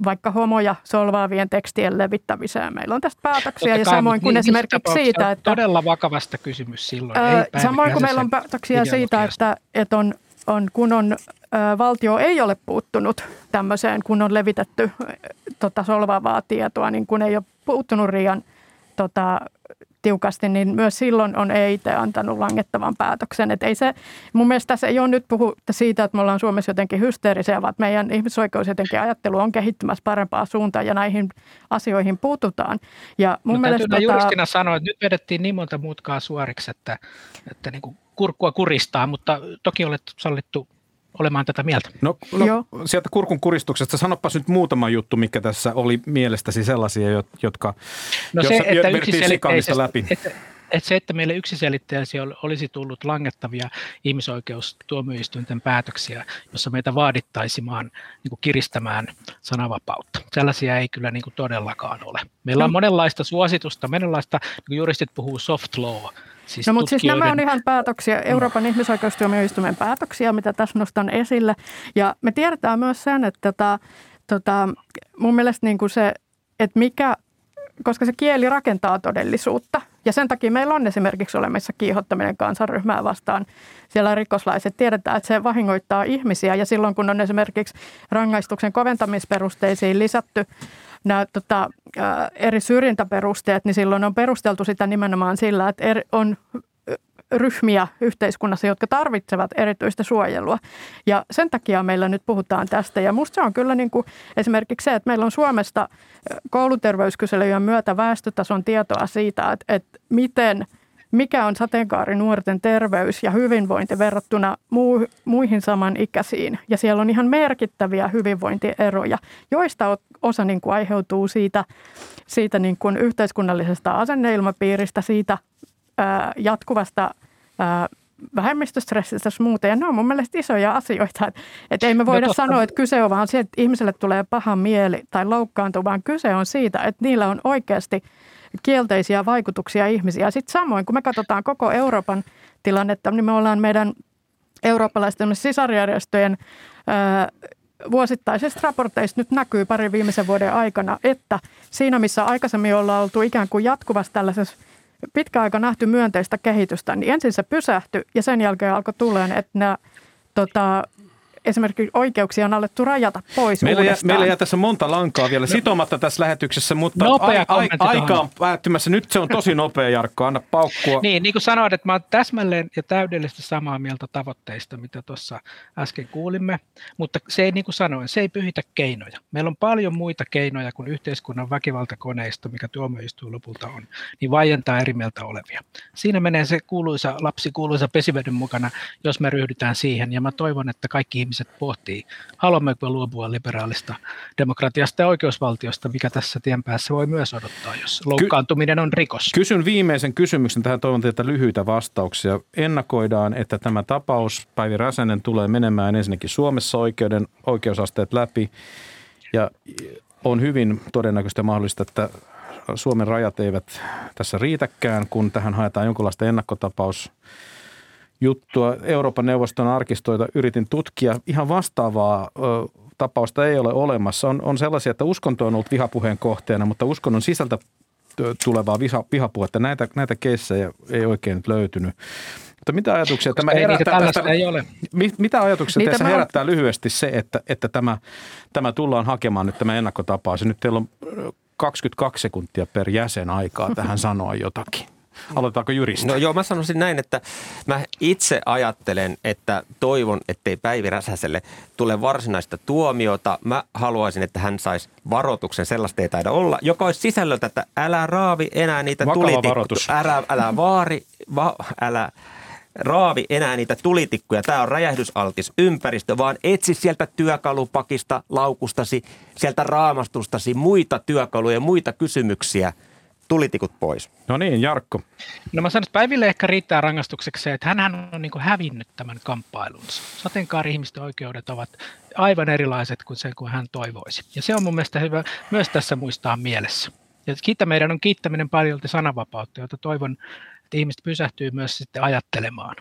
vaikka homoja solvaavien tekstien levittämiseen. Meillä on tästä päätöksiä ja samoin kuin niin, esimerkiksi siitä, että... Todella vakavasta kysymys silloin. Ää, ei samoin kuin meillä on päätöksiä siitä, että, että on, on, kun on, ä, valtio ei ole puuttunut tämmöiseen, kun on levitetty tota, solvaavaa tietoa, niin kun ei ole puuttunut Riian tota, tiukasti, niin myös silloin on EIT antanut langettavan päätöksen. Et ei se, mun mielestä tässä ei ole nyt puhu siitä, että me ollaan Suomessa jotenkin hysteerisiä, vaan meidän ihmisoikeus jotenkin ajattelu on kehittymässä parempaa suuntaan ja näihin asioihin puututaan. Ja mun no, mielestä tota... juristina sanoa, että nyt vedettiin niin monta mutkaa suoriksi, että, että niin kuin kurkkua kuristaa, mutta toki olet sallittu olemaan tätä mieltä. No, no Joo. sieltä kurkun kuristuksesta sanoppas nyt muutama juttu, mikä tässä oli mielestäsi sellaisia, jotka no se, että yksiselitteisesti, läpi. Että, että se, että meille yksiselitteisesti olisi tullut langettavia ihmisoikeustuomioistuinten päätöksiä, jossa meitä vaadittaisimaan niin kuin kiristämään sananvapautta. Sellaisia ei kyllä niin kuin todellakaan ole. Meillä on no. monenlaista suositusta, monenlaista, niin kuin juristit puhuu soft law, Siis no mutta siis nämä on ihan päätöksiä, Euroopan ihmisoikeustuomioistuimen päätöksiä, mitä tässä nostan esille. Ja me tiedetään myös sen, että tota, tota, mun mielestä niin kuin se, että mikä, koska se kieli rakentaa todellisuutta. Ja sen takia meillä on esimerkiksi olemassa kiihottaminen kansanryhmää vastaan. Siellä rikoslaiset tiedetään, että se vahingoittaa ihmisiä. Ja silloin kun on esimerkiksi rangaistuksen koventamisperusteisiin lisätty nämä tota, eri syrjintäperusteet, niin silloin on perusteltu sitä nimenomaan sillä, että on ryhmiä yhteiskunnassa, jotka tarvitsevat erityistä suojelua. Ja sen takia meillä nyt puhutaan tästä. Ja minusta se on kyllä niin kuin esimerkiksi se, että meillä on Suomesta kouluterveyskyselyjen myötä väestötason tietoa siitä, että, että miten – mikä on sateenkaari nuorten terveys ja hyvinvointi verrattuna muu, muihin samanikäisiin. Ja siellä on ihan merkittäviä hyvinvointieroja, joista osa niin kuin aiheutuu siitä, siitä niin kuin yhteiskunnallisesta asenneilmapiiristä, siitä ää, jatkuvasta ää, vähemmistöstressistä ja muuta. Ja ne on mun mielestä isoja asioita. Että et ei me voida no sanoa, että kyse on vaan siitä, että ihmiselle tulee paha mieli tai loukkaantuu, vaan kyse on siitä, että niillä on oikeasti – kielteisiä vaikutuksia ihmisiä. Sitten samoin, kun me katsotaan koko Euroopan tilannetta, niin me ollaan meidän eurooppalaisten sisarjärjestöjen vuosittaisista raporteista nyt näkyy parin viimeisen vuoden aikana, että siinä missä aikaisemmin ollaan oltu ikään kuin jatkuvasti tällaisessa pitkä aika nähty myönteistä kehitystä, niin ensin se pysähtyi ja sen jälkeen alkoi tulla, että nämä tota, esimerkiksi oikeuksia on alettu rajata pois meillä jää, meillä jää tässä monta lankaa vielä sitomatta tässä lähetyksessä, mutta nopea a, a, aika on päättymässä. Nyt se on tosi nopea, Jarkko, anna paukkua. niin, niin kuin sanoit, että mä olen täsmälleen ja täydellisesti samaa mieltä tavoitteista, mitä tuossa äsken kuulimme, mutta se ei, niin kuin sanoin, se ei pyhitä keinoja. Meillä on paljon muita keinoja kuin yhteiskunnan väkivaltakoneisto, mikä tuomioistuin lopulta on, niin vaientaa eri mieltä olevia. Siinä menee se kuuluisa lapsi kuuluisa pesiveden mukana, jos me ryhdytään siihen, ja mä toivon, että kaikki ihmiset ihmiset pohtii, haluammeko luopua liberaalista demokratiasta ja oikeusvaltiosta, mikä tässä tien päässä voi myös odottaa, jos loukkaantuminen on rikos. Kysyn viimeisen kysymyksen tähän, toivon teiltä lyhyitä vastauksia. Ennakoidaan, että tämä tapaus, Päivi Räsänen, tulee menemään ensinnäkin Suomessa oikeuden oikeusasteet läpi ja on hyvin todennäköistä mahdollista, että Suomen rajat eivät tässä riitäkään, kun tähän haetaan jonkinlaista ennakkotapaus juttua. Euroopan neuvoston arkistoita yritin tutkia. Ihan vastaavaa ö, tapausta ei ole olemassa. On, on sellaisia, että uskonto on ollut vihapuheen kohteena, mutta uskonnon sisältä tulevaa viha, vihapuhetta, näitä, näitä keissejä ei oikein nyt löytynyt. Mutta mitä ajatuksia Koska tämä herättää tästä, ei ole. Mitä ajatuksia Niitä tässä herättää lyhyesti se, että, että tämä, tämä tullaan hakemaan nyt tämä ennakkotapaus. nyt teillä on 22 sekuntia per jäsen aikaa tähän sanoa jotakin. Aloitetaanko jurista? No joo, mä sanoisin näin, että mä itse ajattelen, että toivon, ettei Päivi Räsäselle tule varsinaista tuomiota. Mä haluaisin, että hän saisi varoituksen, sellaista ei taida olla, joka olisi sisällöltä, että älä raavi enää niitä tulitikkuja. Älä, älä vaari, va, älä raavi enää niitä tulitikkuja. Tämä on räjähdysaltis ympäristö, vaan etsi sieltä työkalupakista, laukustasi, sieltä raamastustasi muita työkaluja, muita kysymyksiä – tulitikut pois. No niin, Jarkko. No mä sanon, että Päiville ehkä riittää rangaistukseksi se, että hän on niin kuin hävinnyt tämän kamppailunsa. Sateenkaari-ihmisten oikeudet ovat aivan erilaiset kuin se, kuin hän toivoisi. Ja se on mun mielestä hyvä myös tässä muistaa mielessä. Ja kiittää meidän on kiittäminen paljolti sananvapautta, jota toivon, että ihmiset pysähtyy myös sitten ajattelemaan.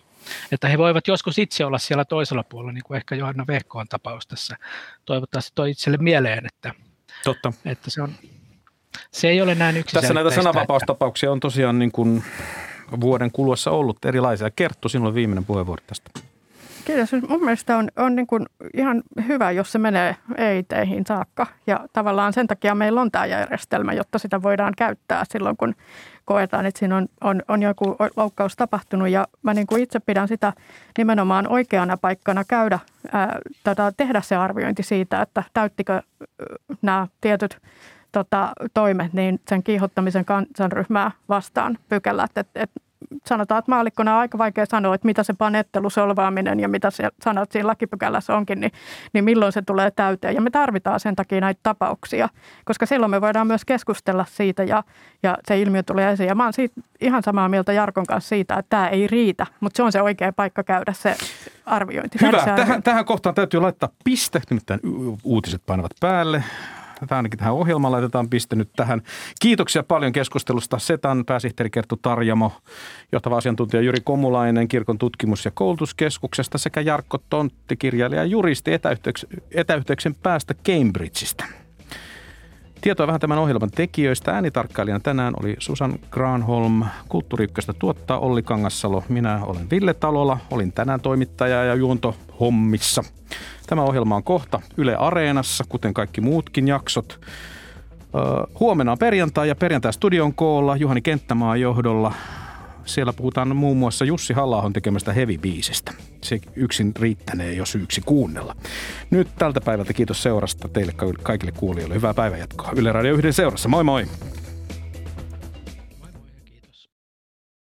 Että he voivat joskus itse olla siellä toisella puolella, niin kuin ehkä Johanna Vehkoon tapaus tässä toivottavasti toi itselle mieleen, että, Totta. että se on se ei ole näin Tässä näitä sananvapaustapauksia on tosiaan niin kuin vuoden kuluessa ollut erilaisia. Kerttu, sinulla on viimeinen puheenvuoro tästä. Kiitos. Mun mielestä on, on niin kuin ihan hyvä, jos se menee EIT-ihin saakka. Ja tavallaan sen takia meillä on tämä järjestelmä, jotta sitä voidaan käyttää silloin, kun koetaan, että siinä on, on, on joku loukkaus tapahtunut. Ja mä niin kuin itse pidän sitä nimenomaan oikeana paikkana käydä, ää, tätä, tehdä se arviointi siitä, että täyttikö nämä tietyt tota, toimet niin sen kiihottamisen kansanryhmää vastaan pykälät. Et, et sanotaan, että maallikkona on aika vaikea sanoa, että mitä se panettelu, solvaaminen ja mitä se sanat siinä lakipykälässä onkin, niin, niin milloin se tulee täyteen. Ja me tarvitaan sen takia näitä tapauksia, koska silloin me voidaan myös keskustella siitä ja, ja se ilmiö tulee esiin. Ja mä oon siitä ihan samaa mieltä Jarkon kanssa siitä, että tämä ei riitä, mutta se on se oikea paikka käydä se arviointi. Hyvä, tähän, tähän kohtaan täytyy laittaa piste, nimittäin uutiset painavat päälle tämä ainakin tähän ohjelmaan laitetaan piste nyt tähän. Kiitoksia paljon keskustelusta Setan pääsihteeri Kerttu Tarjamo, johtava asiantuntija Jyri Komulainen kirkon tutkimus- ja koulutuskeskuksesta sekä Jarkko Tontti, kirjailija ja juristi etäyhteyksen päästä Cambridgeista. Tietoa vähän tämän ohjelman tekijöistä. Äänitarkkailijana tänään oli Susan Granholm. Kulttuuri tuottaa Olli Kangassalo. Minä olen Ville Talola. Olin tänään toimittaja ja juonto hommissa. Tämä ohjelma on kohta Yle Areenassa, kuten kaikki muutkin jaksot. huomenna on perjantai ja perjantai studion koolla Juhani Kenttämaan johdolla. Siellä puhutaan muun muassa Jussi halla tekemästä heavy-biisistä. Se yksin riittänee jo syyksi kuunnella. Nyt tältä päivältä kiitos seurasta teille kaikille kuulijoille. Hyvää päivänjatkoa. Yle Radio 1 seurassa. Moi moi!